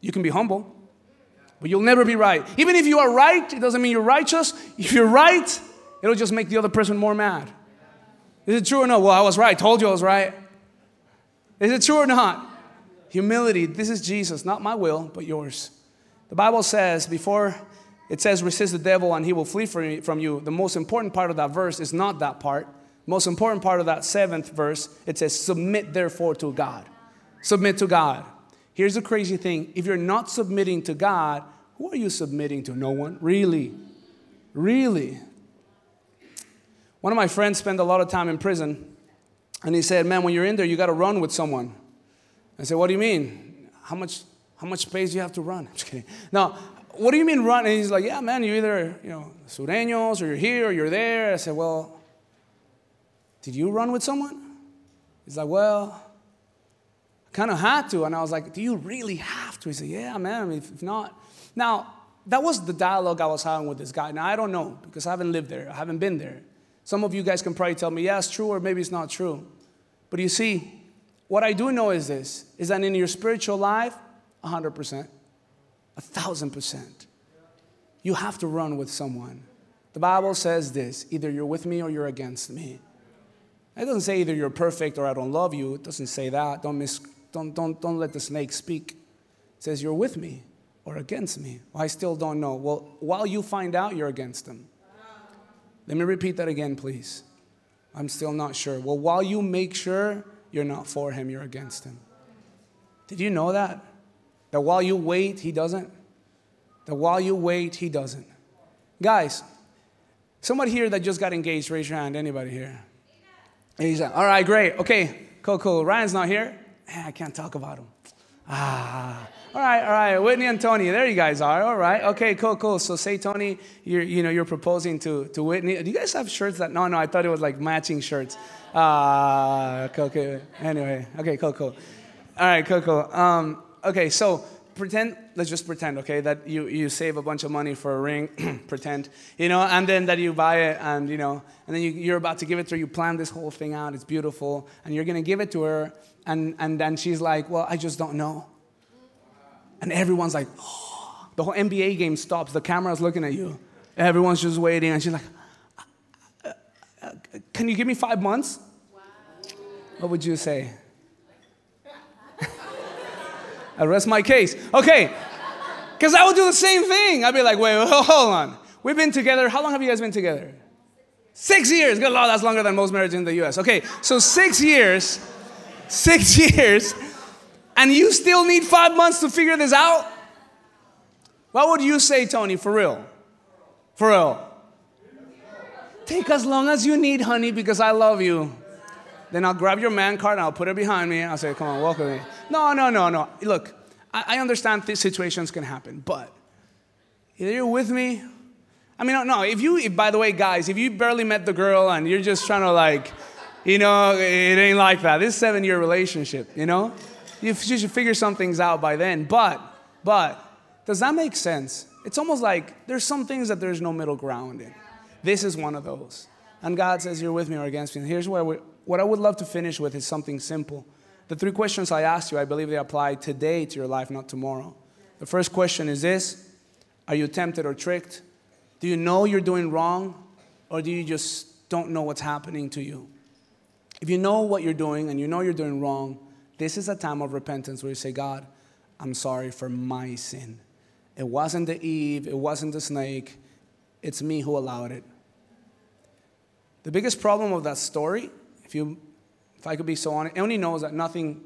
You can be humble, but you'll never be right. Even if you are right, it doesn't mean you're righteous. If you're right, it'll just make the other person more mad. Is it true or no? Well, I was right. Told you I was right. Is it true or not? Humility. This is Jesus, not my will, but yours. The Bible says before it says resist the devil and he will flee from you. The most important part of that verse is not that part. Most important part of that seventh verse, it says submit therefore to God. Submit to God. Here's the crazy thing if you're not submitting to God, who are you submitting to? No one. Really? Really? One of my friends spent a lot of time in prison, and he said, Man, when you're in there, you got to run with someone. I said, What do you mean? How much, how much space do you have to run? I'm just kidding. Now, what do you mean run? And he's like, Yeah, man, you're either, you know, Sureños, or you're here, or you're there. I said, Well, did you run with someone? He's like, Well, I kind of had to. And I was like, Do you really have to? He said, Yeah, man. I mean, if not. Now, that was the dialogue I was having with this guy. Now, I don't know because I haven't lived there, I haven't been there. Some of you guys can probably tell me, Yeah, it's true, or maybe it's not true. But you see, what I do know is this is that in your spiritual life, 100%, a 1000%, you have to run with someone. The Bible says this either you're with me or you're against me. It doesn't say either you're perfect or I don't love you. It doesn't say that. Don't mis- don't, don't, don't let the snake speak. It says, You're with me or against me. Well, I still don't know. Well, while you find out you're against him, let me repeat that again, please. I'm still not sure. Well, while you make sure you're not for him, you're against him. Did you know that? That while you wait, he doesn't? That while you wait, he doesn't. Guys, somebody here that just got engaged, raise your hand. Anybody here? All right, great. Okay, cool, cool. Ryan's not here. I can't talk about him. Ah, all right, all right. Whitney and Tony, there you guys are. All right, okay, cool, cool. So say, Tony, you're, you know, you're proposing to, to Whitney. Do you guys have shirts that? No, no. I thought it was like matching shirts. Ah, uh, okay, okay. Anyway, okay, cool, cool. All right, cool, cool. Um, okay, so pretend. Let's just pretend, okay, that you you save a bunch of money for a ring. pretend, you know, and then that you buy it, and you know, and then you, you're about to give it to her. You plan this whole thing out. It's beautiful, and you're gonna give it to her and, and then she's like, Well, I just don't know. And everyone's like, oh. The whole NBA game stops. The camera's looking at you. Everyone's just waiting, and she's like, uh, uh, Can you give me five months? What would you say? I rest my case. Okay, because I would do the same thing. I'd be like, Wait, hold on. We've been together. How long have you guys been together? Six years. Good Lord, that's longer than most marriages in the US. Okay, so six years, six years, and you still need five months to figure this out? What would you say, Tony, for real? For real. Take as long as you need, honey, because I love you. Then I'll grab your man card and I'll put it behind me and I'll say, come on, walk with me. No, no, no, no. Look, I, I understand these situations can happen, but either you're with me I mean, no, if you, if, by the way, guys, if you barely met the girl and you're just trying to like, you know, it ain't like that. This seven year relationship, you know? You should figure some things out by then. But, but, does that make sense? It's almost like there's some things that there's no middle ground in. This is one of those. And God says, You're with me or against me. And here's where we, what I would love to finish with is something simple. The three questions I asked you, I believe they apply today to your life, not tomorrow. The first question is this Are you tempted or tricked? Do you know you're doing wrong, or do you just don't know what's happening to you? If you know what you're doing and you know you're doing wrong, this is a time of repentance where you say, God, I'm sorry for my sin. It wasn't the Eve, it wasn't the snake, it's me who allowed it. The biggest problem of that story, if you if I could be so honest, only knows that nothing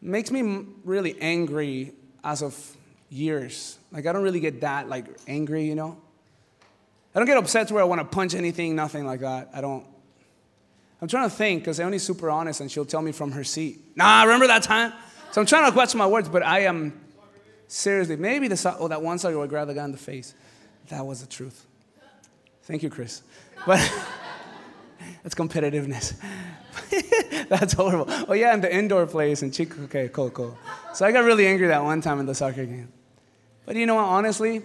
makes me really angry as of years. Like I don't really get that like angry, you know. I don't get upset to where I want to punch anything, nothing like that. I don't. I'm trying to think because Eoni's super honest and she'll tell me from her seat. Nah, remember that time? So I'm trying to watch my words, but I am seriously, maybe the oh, that one side where I grabbed the guy in the face. That was the truth. Thank you, Chris. But that's competitiveness. that's horrible. Oh yeah, in the indoor place in Chico. Okay, cool, cool. So I got really angry that one time in the soccer game. But you know what, honestly,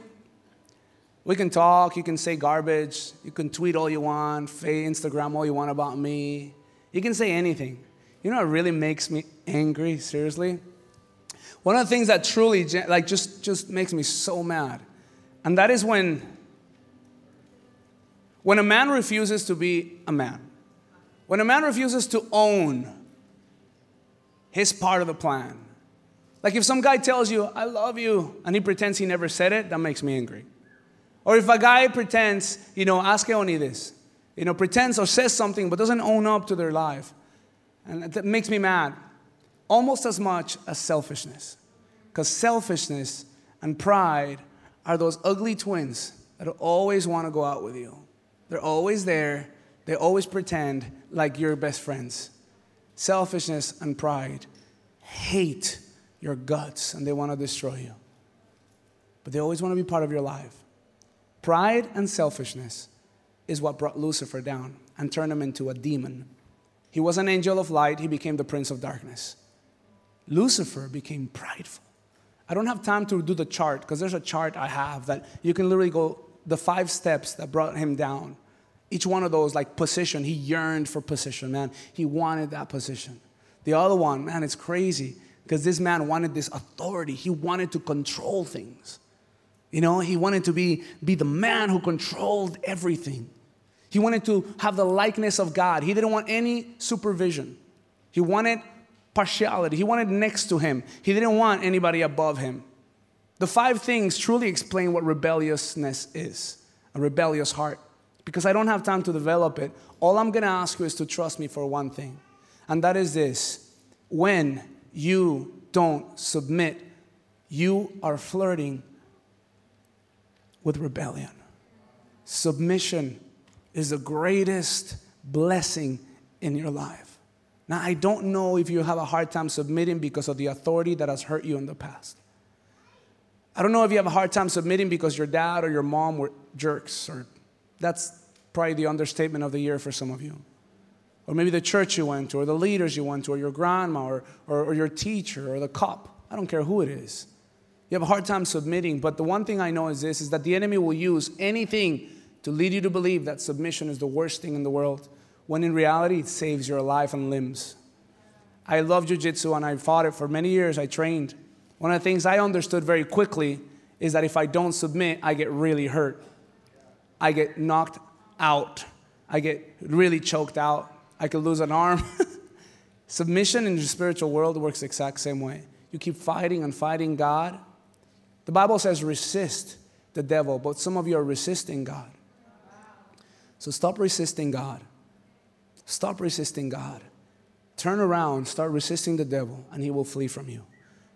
we can talk, you can say garbage, you can tweet all you want, Instagram all you want about me. You can say anything. You know what really makes me angry, seriously? One of the things that truly like just just makes me so mad. And that is when when a man refuses to be a man. When a man refuses to own his part of the plan. Like if some guy tells you, I love you, and he pretends he never said it, that makes me angry. Or if a guy pretends, you know, ask Eoni this, you know, pretends or says something but doesn't own up to their life. And that makes me mad. Almost as much as selfishness. Because selfishness and pride are those ugly twins that always want to go out with you. They're always there. They always pretend like you're best friends. Selfishness and pride hate your guts and they want to destroy you. But they always want to be part of your life. Pride and selfishness is what brought Lucifer down and turned him into a demon. He was an angel of light, he became the prince of darkness. Lucifer became prideful. I don't have time to do the chart because there's a chart I have that you can literally go the five steps that brought him down. Each one of those, like position, he yearned for position, man. He wanted that position. The other one, man, it's crazy because this man wanted this authority. He wanted to control things. You know, he wanted to be, be the man who controlled everything. He wanted to have the likeness of God. He didn't want any supervision. He wanted partiality. He wanted next to him. He didn't want anybody above him. The five things truly explain what rebelliousness is a rebellious heart. Because I don't have time to develop it, all I'm gonna ask you is to trust me for one thing, and that is this when you don't submit, you are flirting with rebellion. Submission is the greatest blessing in your life. Now, I don't know if you have a hard time submitting because of the authority that has hurt you in the past. I don't know if you have a hard time submitting because your dad or your mom were jerks, or that's probably the understatement of the year for some of you. Or maybe the church you went to, or the leaders you went to, or your grandma, or, or, or your teacher, or the cop. I don't care who it is. You have a hard time submitting, but the one thing I know is this is that the enemy will use anything to lead you to believe that submission is the worst thing in the world, when in reality it saves your life and limbs. I love jujitsu and I fought it for many years. I trained. One of the things I understood very quickly is that if I don't submit, I get really hurt. I get knocked out. I get really choked out. I could lose an arm. Submission in the spiritual world works the exact same way. You keep fighting and fighting God. The Bible says resist the devil, but some of you are resisting God. So stop resisting God. Stop resisting God. Turn around, start resisting the devil, and he will flee from you.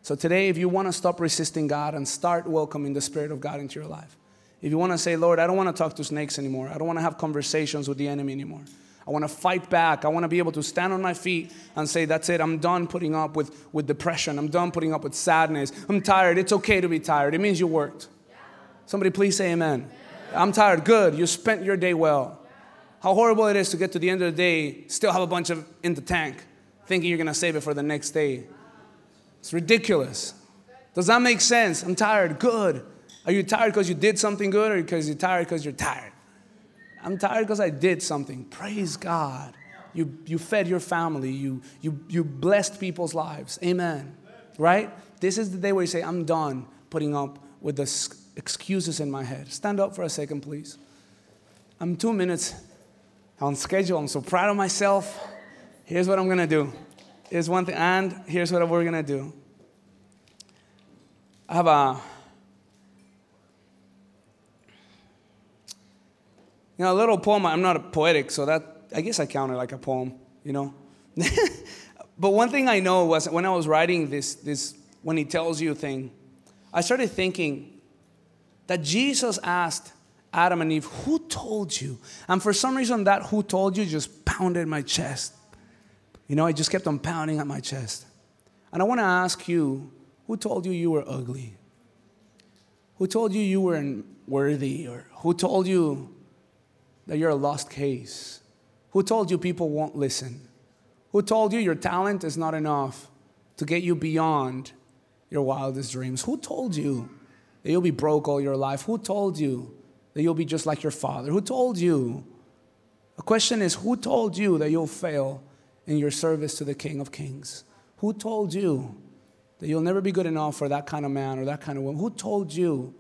So today, if you want to stop resisting God and start welcoming the Spirit of God into your life, if you want to say, Lord, I don't want to talk to snakes anymore, I don't want to have conversations with the enemy anymore. I want to fight back. I want to be able to stand on my feet and say, That's it. I'm done putting up with, with depression. I'm done putting up with sadness. I'm tired. It's okay to be tired. It means you worked. Somebody please say amen. I'm tired. Good. You spent your day well. How horrible it is to get to the end of the day, still have a bunch of in the tank, thinking you're going to save it for the next day. It's ridiculous. Does that make sense? I'm tired. Good. Are you tired because you did something good or because you're tired because you're tired? I'm tired because I did something. Praise God. You, you fed your family, you, you, you blessed people's lives. Amen. Right? This is the day where you say, I'm done putting up with the excuses in my head. Stand up for a second, please. I'm two minutes on schedule. I'm so proud of myself. Here's what I'm going to do is one thing, and here's what we're gonna do. I have a you know a little poem. I'm not a poetic, so that I guess I count it like a poem, you know. but one thing I know was when I was writing this this when he tells you thing, I started thinking that Jesus asked Adam and Eve, "Who told you?" And for some reason, that "Who told you" just pounded my chest. You know, I just kept on pounding at my chest. And I want to ask you who told you you were ugly? Who told you you weren't worthy? Or who told you that you're a lost case? Who told you people won't listen? Who told you your talent is not enough to get you beyond your wildest dreams? Who told you that you'll be broke all your life? Who told you that you'll be just like your father? Who told you? The question is who told you that you'll fail in your service to the King of Kings? Who told you that you'll never be good enough for that kind of man or that kind of woman? Who told you?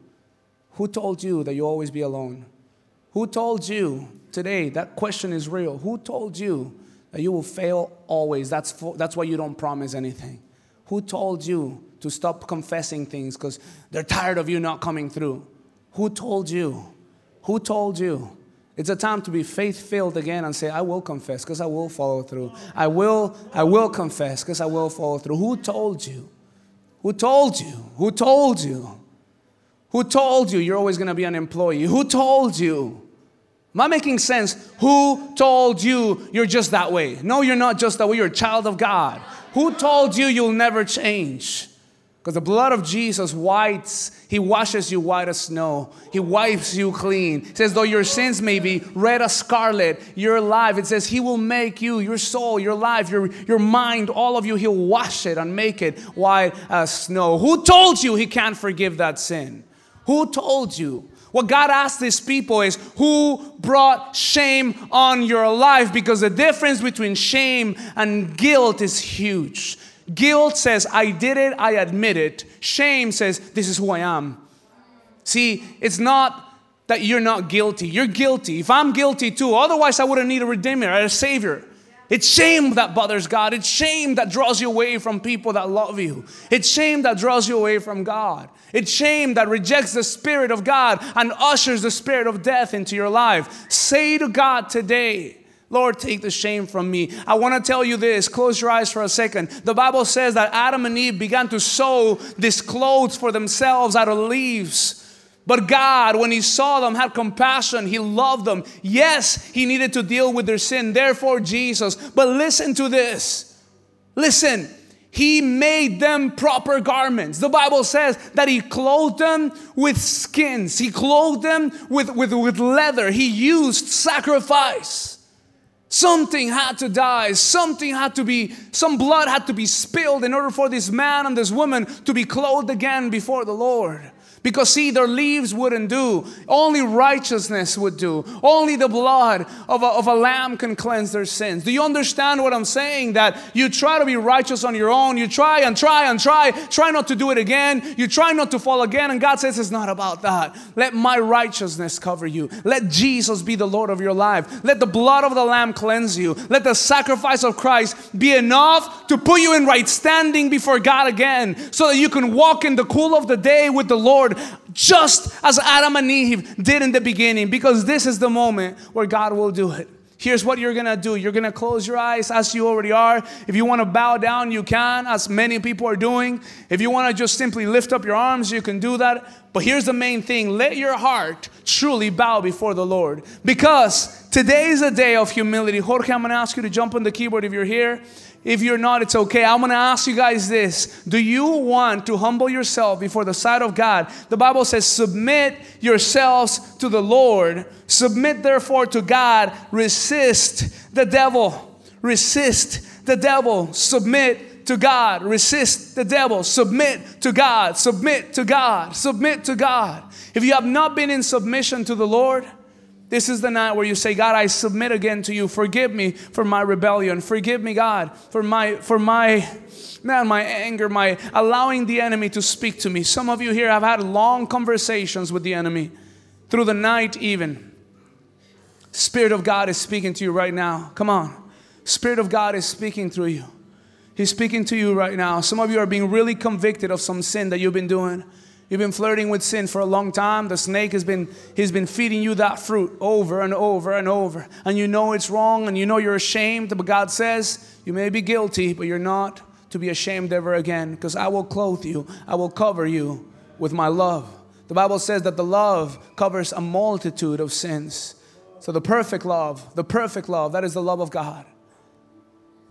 Who told you that you'll always be alone? Who told you today? That question is real. Who told you that you will fail always? That's, for, that's why you don't promise anything. Who told you to stop confessing things because they're tired of you not coming through? Who told you? Who told you? It's a time to be faith filled again and say, I will confess because I will follow through. I will, I will confess because I will follow through. Who told you? Who told you? Who told you? Who told you you're always going to be an employee? Who told you? Am I making sense? Who told you you're just that way? No, you're not just that way. You're a child of God. Who told you you'll never change? Because the blood of Jesus whites, he washes you white as snow. He wipes you clean. It says, though your sins may be red as scarlet, you're alive. It says, he will make you, your soul, your life, your, your mind, all of you, he'll wash it and make it white as snow. Who told you he can't forgive that sin? Who told you? What God asked these people is, Who brought shame on your life? Because the difference between shame and guilt is huge. Guilt says, I did it, I admit it. Shame says, this is who I am. See, it's not that you're not guilty. You're guilty. If I'm guilty too, otherwise I wouldn't need a redeemer, a savior. It's shame that bothers God. It's shame that draws you away from people that love you. It's shame that draws you away from God. It's shame that rejects the Spirit of God and ushers the Spirit of death into your life. Say to God today, Lord, take the shame from me. I want to tell you this. Close your eyes for a second. The Bible says that Adam and Eve began to sew these clothes for themselves out of leaves. But God, when He saw them, had compassion. He loved them. Yes, He needed to deal with their sin. Therefore, Jesus. But listen to this. Listen. He made them proper garments. The Bible says that He clothed them with skins, He clothed them with, with, with leather. He used sacrifice. Something had to die. Something had to be, some blood had to be spilled in order for this man and this woman to be clothed again before the Lord. Because see, their leaves wouldn't do. Only righteousness would do. Only the blood of a, of a lamb can cleanse their sins. Do you understand what I'm saying? That you try to be righteous on your own. You try and try and try. Try not to do it again. You try not to fall again. And God says it's not about that. Let my righteousness cover you. Let Jesus be the Lord of your life. Let the blood of the lamb cleanse you. Let the sacrifice of Christ be enough to put you in right standing before God again so that you can walk in the cool of the day with the Lord just as Adam and Eve did in the beginning, because this is the moment where God will do it. Here's what you're gonna do. You're gonna close your eyes as you already are. If you wanna bow down, you can, as many people are doing. If you wanna just simply lift up your arms, you can do that. But here's the main thing let your heart truly bow before the Lord. Because today is a day of humility. Jorge, I'm gonna ask you to jump on the keyboard if you're here. If you're not, it's okay. I'm going to ask you guys this Do you want to humble yourself before the sight of God? The Bible says, Submit yourselves to the Lord. Submit therefore to God. Resist the devil. Resist the devil. Submit to God. Resist the devil. Submit to God. Submit to God. Submit to God. If you have not been in submission to the Lord, this is the night where you say, God, I submit again to you. Forgive me for my rebellion. Forgive me, God, for my for my man, my anger, my allowing the enemy to speak to me. Some of you here have had long conversations with the enemy through the night, even. Spirit of God is speaking to you right now. Come on. Spirit of God is speaking through you. He's speaking to you right now. Some of you are being really convicted of some sin that you've been doing. You've been flirting with sin for a long time. The snake has been, he's been feeding you that fruit over and over and over. And you know it's wrong and you know you're ashamed. But God says, you may be guilty, but you're not to be ashamed ever again because I will clothe you, I will cover you with my love. The Bible says that the love covers a multitude of sins. So the perfect love, the perfect love, that is the love of God.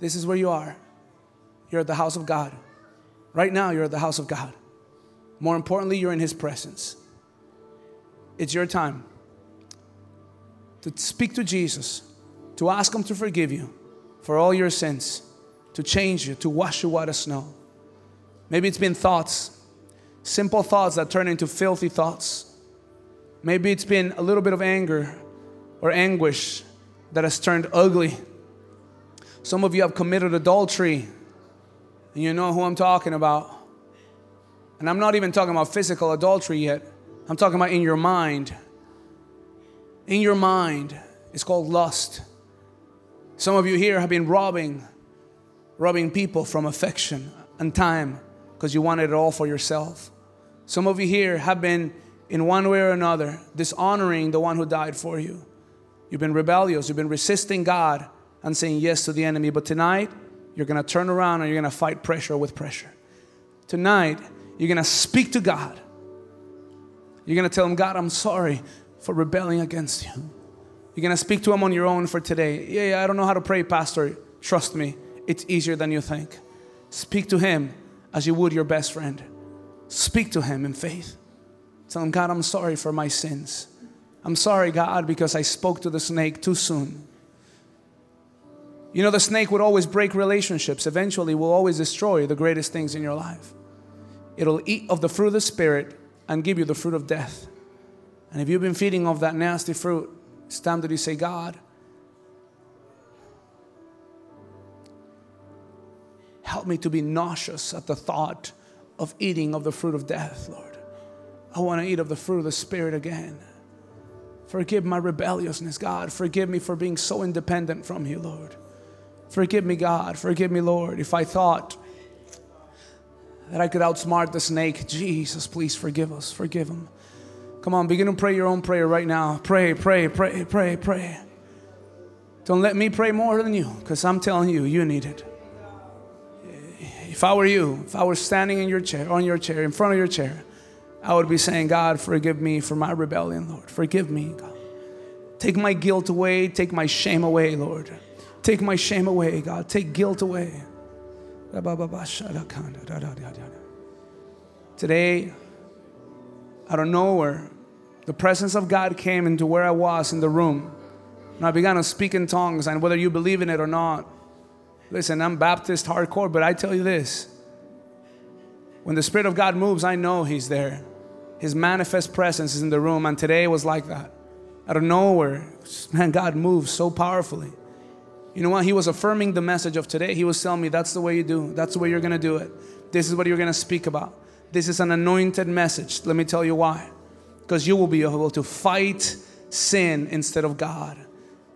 This is where you are. You're at the house of God. Right now, you're at the house of God. More importantly, you're in His presence. It's your time to speak to Jesus, to ask Him to forgive you for all your sins, to change you, to wash you white as snow. Maybe it's been thoughts, simple thoughts that turn into filthy thoughts. Maybe it's been a little bit of anger or anguish that has turned ugly. Some of you have committed adultery, and you know who I'm talking about. And I'm not even talking about physical adultery yet. I'm talking about in your mind. In your mind, it's called lust. Some of you here have been robbing, robbing people from affection and time because you wanted it all for yourself. Some of you here have been, in one way or another, dishonoring the one who died for you. You've been rebellious, you've been resisting God and saying yes to the enemy. But tonight, you're going to turn around and you're going to fight pressure with pressure. Tonight, you're going to speak to God. You're going to tell Him, God, I'm sorry for rebelling against you. You're going to speak to Him on your own for today. Yeah, yeah, I don't know how to pray, Pastor. Trust me, it's easier than you think. Speak to Him as you would your best friend. Speak to Him in faith. Tell Him, God, I'm sorry for my sins. I'm sorry, God, because I spoke to the snake too soon. You know, the snake would always break relationships, eventually, will always destroy the greatest things in your life. It'll eat of the fruit of the Spirit and give you the fruit of death. And if you've been feeding off that nasty fruit, it's time that you say, God, help me to be nauseous at the thought of eating of the fruit of death, Lord. I want to eat of the fruit of the Spirit again. Forgive my rebelliousness, God. Forgive me for being so independent from you, Lord. Forgive me, God. Forgive me, Lord, if I thought that I could outsmart the snake. Jesus, please forgive us. Forgive him. Come on, begin to pray your own prayer right now. Pray, pray, pray, pray, pray. Don't let me pray more than you because I'm telling you, you need it. If I were you, if I were standing in your chair, on your chair, in front of your chair, I would be saying, God, forgive me for my rebellion, Lord. Forgive me, God. Take my guilt away. Take my shame away, Lord. Take my shame away, God. Take guilt away. Today, out of nowhere, the presence of God came into where I was in the room. And I began to speak in tongues, and whether you believe in it or not, listen, I'm Baptist hardcore, but I tell you this when the Spirit of God moves, I know He's there. His manifest presence is in the room, and today was like that. Out of nowhere, man, God moves so powerfully. You know what? He was affirming the message of today. He was telling me that's the way you do, that's the way you're gonna do it. This is what you're gonna speak about. This is an anointed message. Let me tell you why. Because you will be able to fight sin instead of God.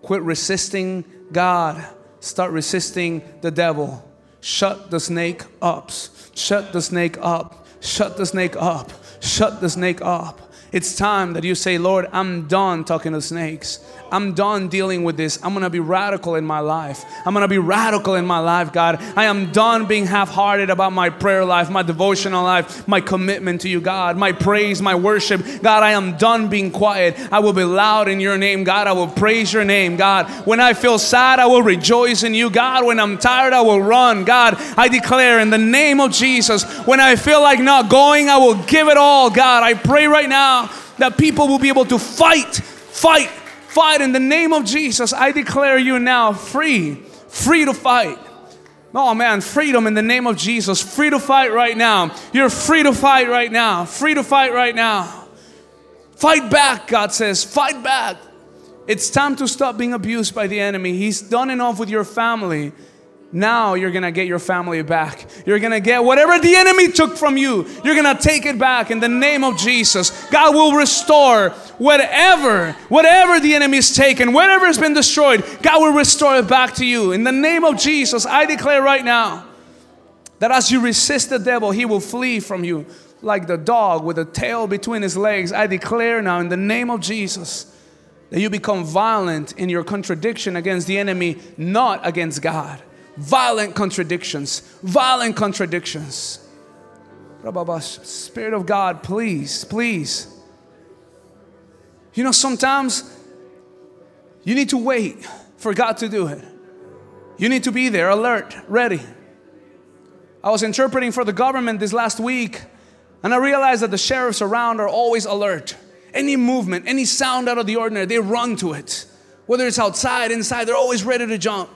Quit resisting God, start resisting the devil. Shut the snake up. Shut the snake up. Shut the snake up. Shut the snake up. It's time that you say, Lord, I'm done talking to snakes. I'm done dealing with this. I'm gonna be radical in my life. I'm gonna be radical in my life, God. I am done being half hearted about my prayer life, my devotional life, my commitment to you, God, my praise, my worship. God, I am done being quiet. I will be loud in your name, God. I will praise your name, God. When I feel sad, I will rejoice in you, God. When I'm tired, I will run, God. I declare in the name of Jesus, when I feel like not going, I will give it all, God. I pray right now that people will be able to fight, fight, fight in the name of Jesus. I declare you now free, free to fight. Oh man, freedom in the name of Jesus. Free to fight right now. You're free to fight right now. Free to fight right now. Fight back, God says. Fight back. It's time to stop being abused by the enemy. He's done enough with your family. Now you're gonna get your family back. You're gonna get whatever the enemy took from you, you're gonna take it back in the name of Jesus. God will restore whatever, whatever the enemy has taken, whatever has been destroyed, God will restore it back to you. In the name of Jesus, I declare right now that as you resist the devil, he will flee from you like the dog with a tail between his legs. I declare now in the name of Jesus that you become violent in your contradiction against the enemy, not against God violent contradictions, violent contradictions. Spirit of God, please, please. You know, sometimes you need to wait for God to do it. You need to be there, alert, ready. I was interpreting for the government this last week, and I realized that the sheriffs around are always alert. Any movement, any sound out of the ordinary, they run to it. Whether it's outside, inside, they're always ready to jump.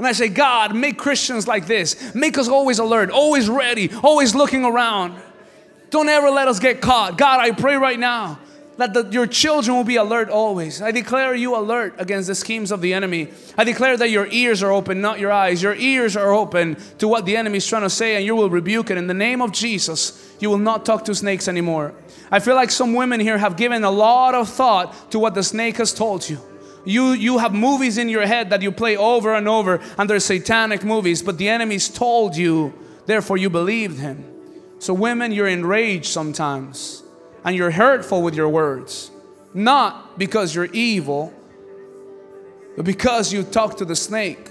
And I say, God, make Christians like this. Make us always alert, always ready, always looking around. Don't ever let us get caught. God, I pray right now that the, your children will be alert always. I declare you alert against the schemes of the enemy. I declare that your ears are open, not your eyes. Your ears are open to what the enemy is trying to say, and you will rebuke it. In the name of Jesus, you will not talk to snakes anymore. I feel like some women here have given a lot of thought to what the snake has told you. You, you have movies in your head that you play over and over, and they're satanic movies, but the enemy's told you, therefore you believed him. So, women, you're enraged sometimes, and you're hurtful with your words, not because you're evil, but because you talk to the snake.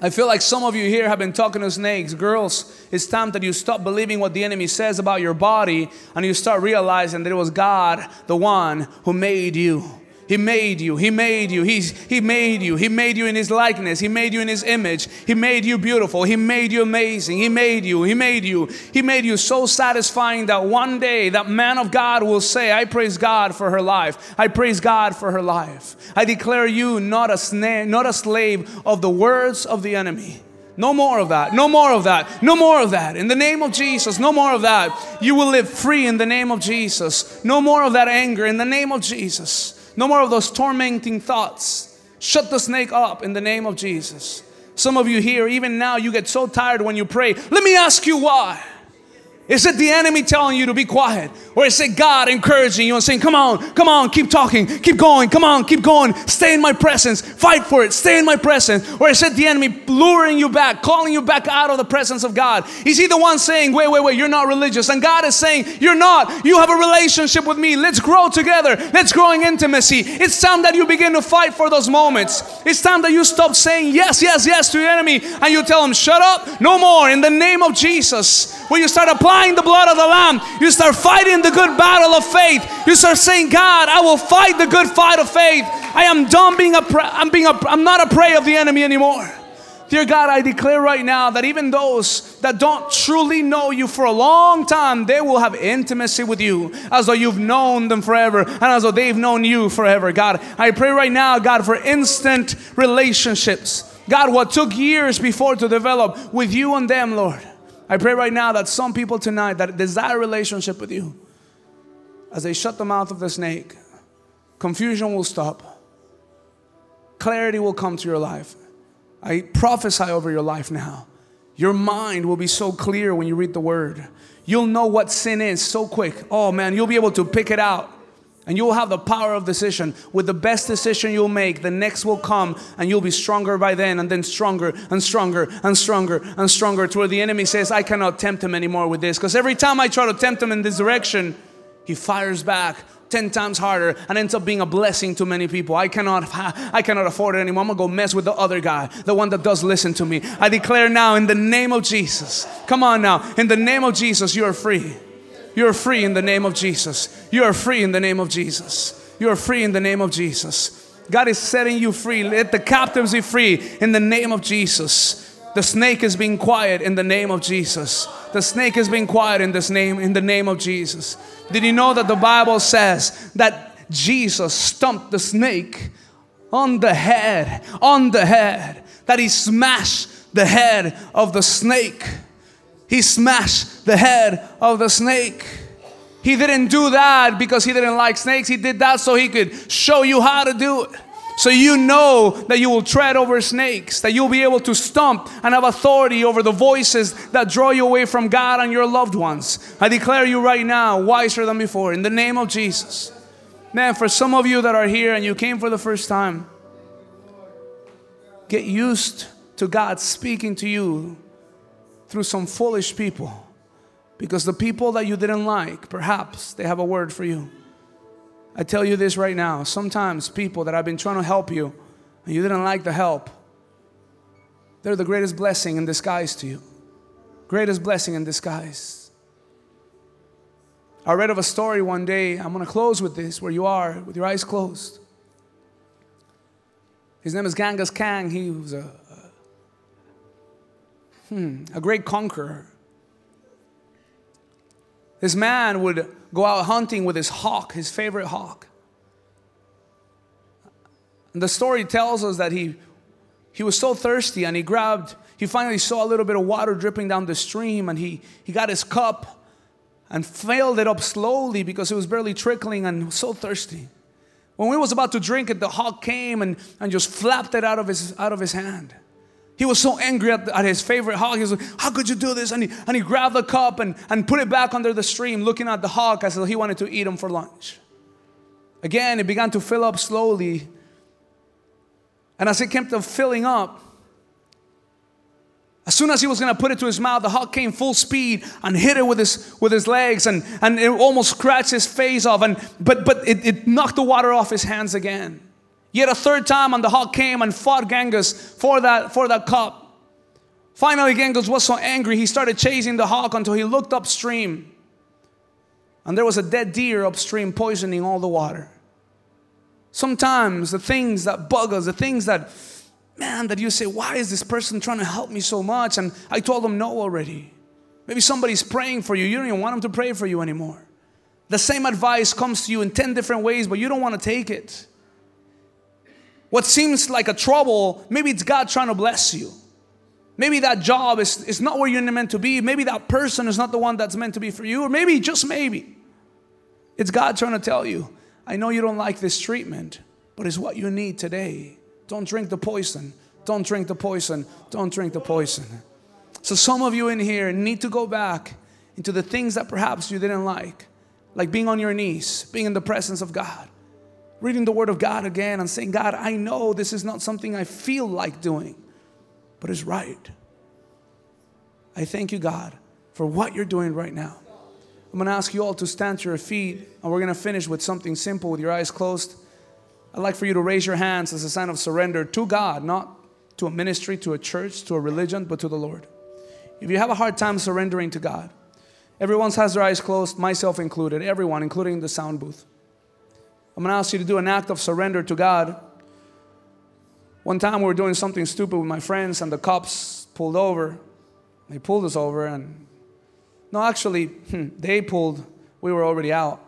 I feel like some of you here have been talking to snakes. Girls, it's time that you stop believing what the enemy says about your body and you start realizing that it was God, the one who made you. He made you. He made you. He's, he made you. He made you in His likeness. He made you in His image. He made you beautiful. He made you amazing. He made you. He made you. He made you so satisfying that one day that man of God will say, I praise God for her life. I praise God for her life. I declare you not a, sna- not a slave of the words of the enemy. No more of that. No more of that. No more of that. In the name of Jesus, no more of that. You will live free in the name of Jesus. No more of that anger in the name of Jesus. No more of those tormenting thoughts. Shut the snake up in the name of Jesus. Some of you here, even now, you get so tired when you pray. Let me ask you why. Is it the enemy telling you to be quiet? Or is it God encouraging you and saying, Come on, come on, keep talking, keep going, come on, keep going, stay in my presence, fight for it, stay in my presence? Or is it the enemy luring you back, calling you back out of the presence of God? Is he the one saying, Wait, wait, wait, you're not religious? And God is saying, You're not, you have a relationship with me, let's grow together, let's grow in intimacy. It's time that you begin to fight for those moments. It's time that you stop saying yes, yes, yes to the enemy and you tell him, Shut up, no more, in the name of Jesus. When you start applying the blood of the Lamb, you start fighting the good battle of faith. You start saying, God, I will fight the good fight of faith. I am done being a, I'm being a, I'm not a prey of the enemy anymore. Dear God, I declare right now that even those that don't truly know you for a long time, they will have intimacy with you as though you've known them forever and as though they've known you forever. God, I pray right now, God, for instant relationships. God, what took years before to develop with you and them, Lord. I pray right now that some people tonight that desire relationship with you, as they shut the mouth of the snake, confusion will stop, clarity will come to your life. I prophesy over your life now. Your mind will be so clear when you read the word. You'll know what sin is so quick. Oh man, you'll be able to pick it out. And you will have the power of decision. With the best decision you'll make, the next will come and you'll be stronger by then, and then stronger and stronger and stronger and stronger to where the enemy says, I cannot tempt him anymore with this. Because every time I try to tempt him in this direction, he fires back 10 times harder and ends up being a blessing to many people. I cannot, I cannot afford it anymore. I'm gonna go mess with the other guy, the one that does listen to me. I declare now in the name of Jesus. Come on now, in the name of Jesus, you are free. You are free in the name of Jesus. You are free in the name of Jesus. You are free in the name of Jesus. God is setting you free. Let the captives be free in the name of Jesus. The snake is being quiet in the name of Jesus. The snake is being quiet in this name in the name of Jesus. Did you know that the Bible says that Jesus stumped the snake on the head, on the head, that he smashed the head of the snake. He smashed the head of the snake. He didn't do that because he didn't like snakes. He did that so he could show you how to do it. So you know that you will tread over snakes, that you'll be able to stomp and have authority over the voices that draw you away from God and your loved ones. I declare you right now, wiser than before, in the name of Jesus. Man, for some of you that are here and you came for the first time, get used to God speaking to you through some foolish people. Because the people that you didn't like, perhaps they have a word for you. I tell you this right now. Sometimes people that I've been trying to help you and you didn't like the help, they're the greatest blessing in disguise to you. Greatest blessing in disguise. I read of a story one day. I'm to close with this where you are with your eyes closed. His name is Genghis Khan. He was a, hmm, a great conqueror. This man would go out hunting with his hawk, his favorite hawk. And the story tells us that he, he was so thirsty and he grabbed, he finally saw a little bit of water dripping down the stream and he, he got his cup and filled it up slowly because it was barely trickling and so thirsty. When we was about to drink it, the hawk came and, and just flapped it out of his, out of his hand. He was so angry at, at, his favorite hawk. He was like, How could you do this? And he, and he grabbed the cup and, and put it back under the stream, looking at the hawk as though he wanted to eat him for lunch. Again, it began to fill up slowly. And as it kept on filling up, as soon as he was going to put it to his mouth, the hawk came full speed and hit it with his, with his legs and, and it almost scratched his face off. And, but but it, it knocked the water off his hands again. Yet a third time, and the hawk came and fought Genghis for that, for that cup. Finally, Genghis was so angry, he started chasing the hawk until he looked upstream. And there was a dead deer upstream poisoning all the water. Sometimes the things that bug us, the things that, man, that you say, why is this person trying to help me so much? And I told them no already. Maybe somebody's praying for you. You don't even want them to pray for you anymore. The same advice comes to you in 10 different ways, but you don't want to take it. What seems like a trouble, maybe it's God trying to bless you. Maybe that job is, is not where you're meant to be. Maybe that person is not the one that's meant to be for you. Or maybe, just maybe, it's God trying to tell you, I know you don't like this treatment, but it's what you need today. Don't drink the poison. Don't drink the poison. Don't drink the poison. So, some of you in here need to go back into the things that perhaps you didn't like, like being on your knees, being in the presence of God reading the Word of God again and saying, God, I know this is not something I feel like doing, but it's right. I thank you, God, for what you're doing right now. I'm to ask you all to stand to your feet, and we're to finish with something simple with your eyes closed. I'd like for you to raise your hands as a sign of surrender to God, not to a ministry, to a church, to a religion, but to the Lord. If you have a hard time surrendering to God, everyone has their eyes closed, myself included, everyone, including the sound booth. I'm going to ask you to do an act of surrender to God. One time we were doing something stupid with my friends, and the cops pulled over. They pulled us over, and no, actually, hmm, they pulled, we were already out.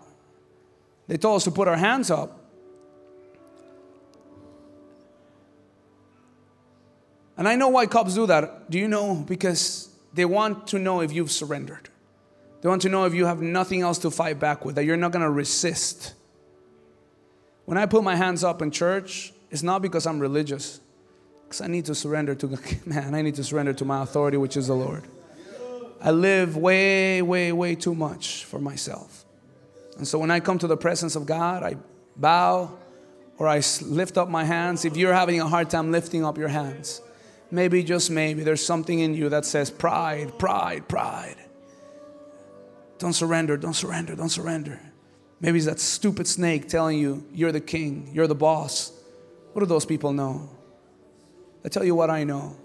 They told us to put our hands up. And I know why cops do that. Do you know? Because they want to know if you've surrendered. They want to know if you have nothing else to fight back with, that you're not going to resist. When I put my hands up in church, it's not because I'm religious, because I need to surrender to, man, I need to surrender to my authority, which is the Lord. I live way, way, way too much for myself. And so when I come to the presence of God, I bow or I lift up my hands. If you're having a hard time lifting up your hands, maybe, just maybe, there's something in you that says pride, pride, pride. Don't surrender, don't surrender, don't surrender. Maybe it's that stupid snake telling you you're the king, you're the boss. What do those people know? I tell you what I know.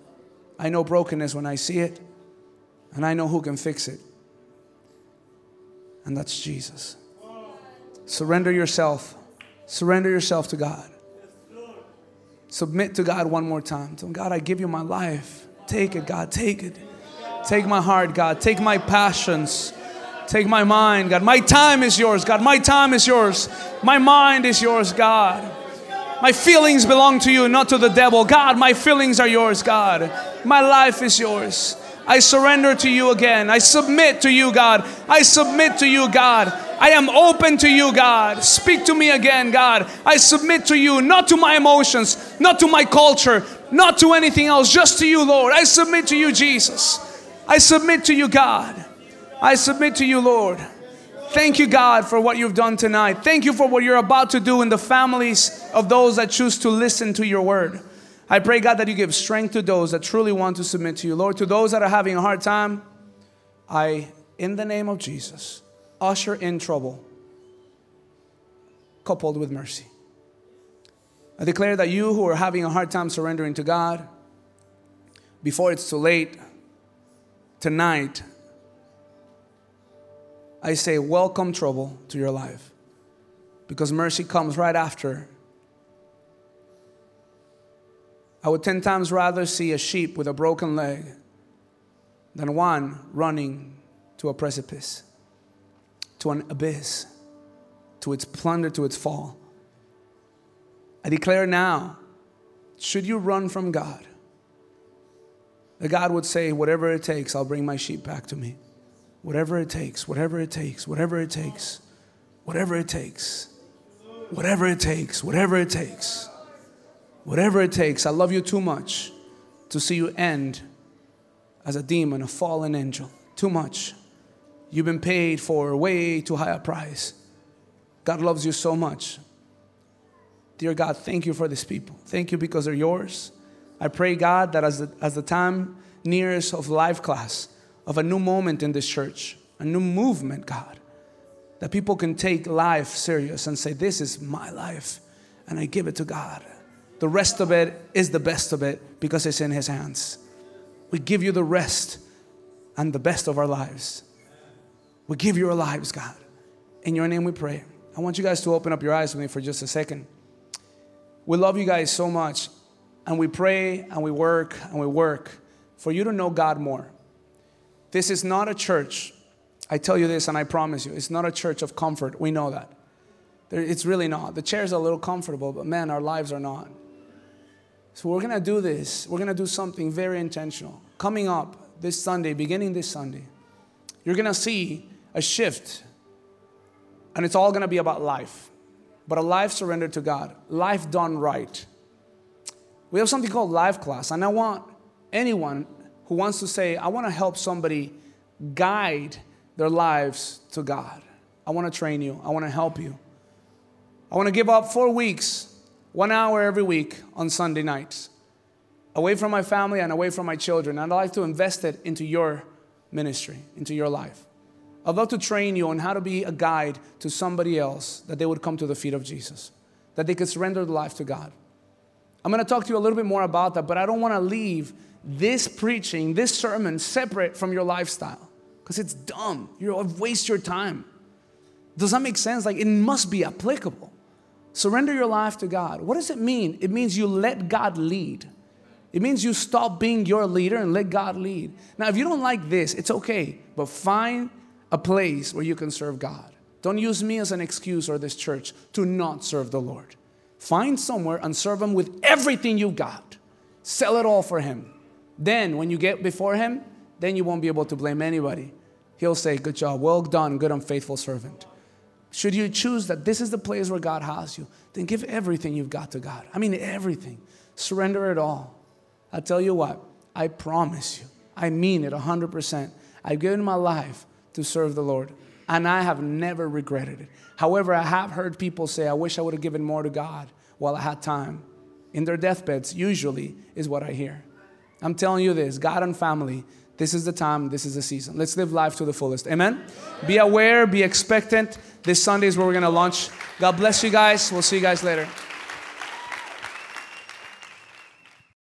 I know brokenness when I see it, and I know who can fix it. And that's Jesus. Surrender yourself. Surrender yourself to God. Submit to God one more time. Tell God, I give you my life. Take it, God. Take it. Take my heart, God. Take my passions. Take my mind, God. My time is yours, God. My time is yours. My mind is yours, God. My feelings belong to you, not to the devil. God, my feelings are yours, God. My life is yours. I surrender to you again. I submit to you, God. I submit to you, God. I am open to you, God. Speak to me again, God. I submit to you, not to my emotions, not to my culture, not to anything else, just to you, Lord. I submit to you, Jesus. I submit to you, God. I submit to you, Lord. Thank you, God, for what you've done tonight. Thank you for what you're about to do in the families of those that choose to listen to your word. I pray, God, that you give strength to those that truly want to submit to you. Lord, to those that are having a hard time, I, in the name of Jesus, usher in trouble coupled with mercy. I declare that you who are having a hard time surrendering to God, before it's too late, tonight, I say, welcome trouble to your life. Because mercy comes right after I would 10 times rather see a sheep with a broken leg than one running to a precipice, to an abyss, to its plunder, to its fall. I declare now, should you run from God, that God would say, Whatever it takes, I'll bring my sheep back to me. Whatever it takes, whatever it takes, whatever it takes, whatever it takes, whatever it takes, whatever it takes. Whatever it takes, I love you too much to see you end as a demon, a fallen angel. Too much. You've been paid for way too high a price. God loves you so much. Dear God, thank you for these people. Thank you because they're yours. I pray, God, that as the, as the time nears of life class, of a new moment in this church, a new movement, God, that people can take life serious and say, This is my life, and I give it to God. The rest of it is the best of it because it's in His hands. We give you the rest and the best of our lives. We give you our lives, God. In your name we pray. I want you guys to open up your eyes with me for just a second. We love you guys so much, and we pray and we work and we work for you to know God more. This is not a church. I tell you this and I promise you, it's not a church of comfort. We know that. It's really not. The chairs are a little comfortable, but man, our lives are not. So we're going to do this. We're going to do something very intentional. Coming up this Sunday, beginning this Sunday, you're going to see a shift. And it's all going to be about life, but a life surrendered to God, life done right. We have something called life class, and I want anyone who wants to say, I want to help somebody guide their lives to God. I want to train you, I want to help you. I want to give up four weeks one hour every week on Sunday nights, away from my family and away from my children. And I'd like to invest it into your ministry, into your life. I'd love to train you on how to be a guide to somebody else that they would come to the feet of Jesus, that they could surrender their life to God. I'm going to talk to you a little bit more about that, but I don't want to leave this preaching, this sermon separate from your lifestyle because it's dumb. You waste your time. Does that make sense? Like it must be applicable. Surrender your life to God. What does it mean? It means you let God lead. It means you stop being your leader and let God lead. Now, if you don't like this, it's okay, but find a place where you can serve God. Don't use me as an excuse or this church to not serve the Lord. Find somewhere and serve Him with everything you've got. Sell it all for Him. Then, when you get before Him, then you won't be able to blame anybody. He'll say, Good job, well done, good and faithful servant. Should you choose that this is the place where God has you, then give everything you've got to God. I mean, everything. Surrender it all. i tell you what, I promise you, I mean it 100%. I've given my life to serve the Lord, and I have never regretted it. However, I have heard people say, I wish I would have given more to God while I had time. In their deathbeds, usually, is what I hear. I'm telling you this God and family, this is the time, this is the season. Let's live life to the fullest. Amen? Be aware, be expectant. This Sunday is where we're going to launch. God bless you guys. We'll see you guys later.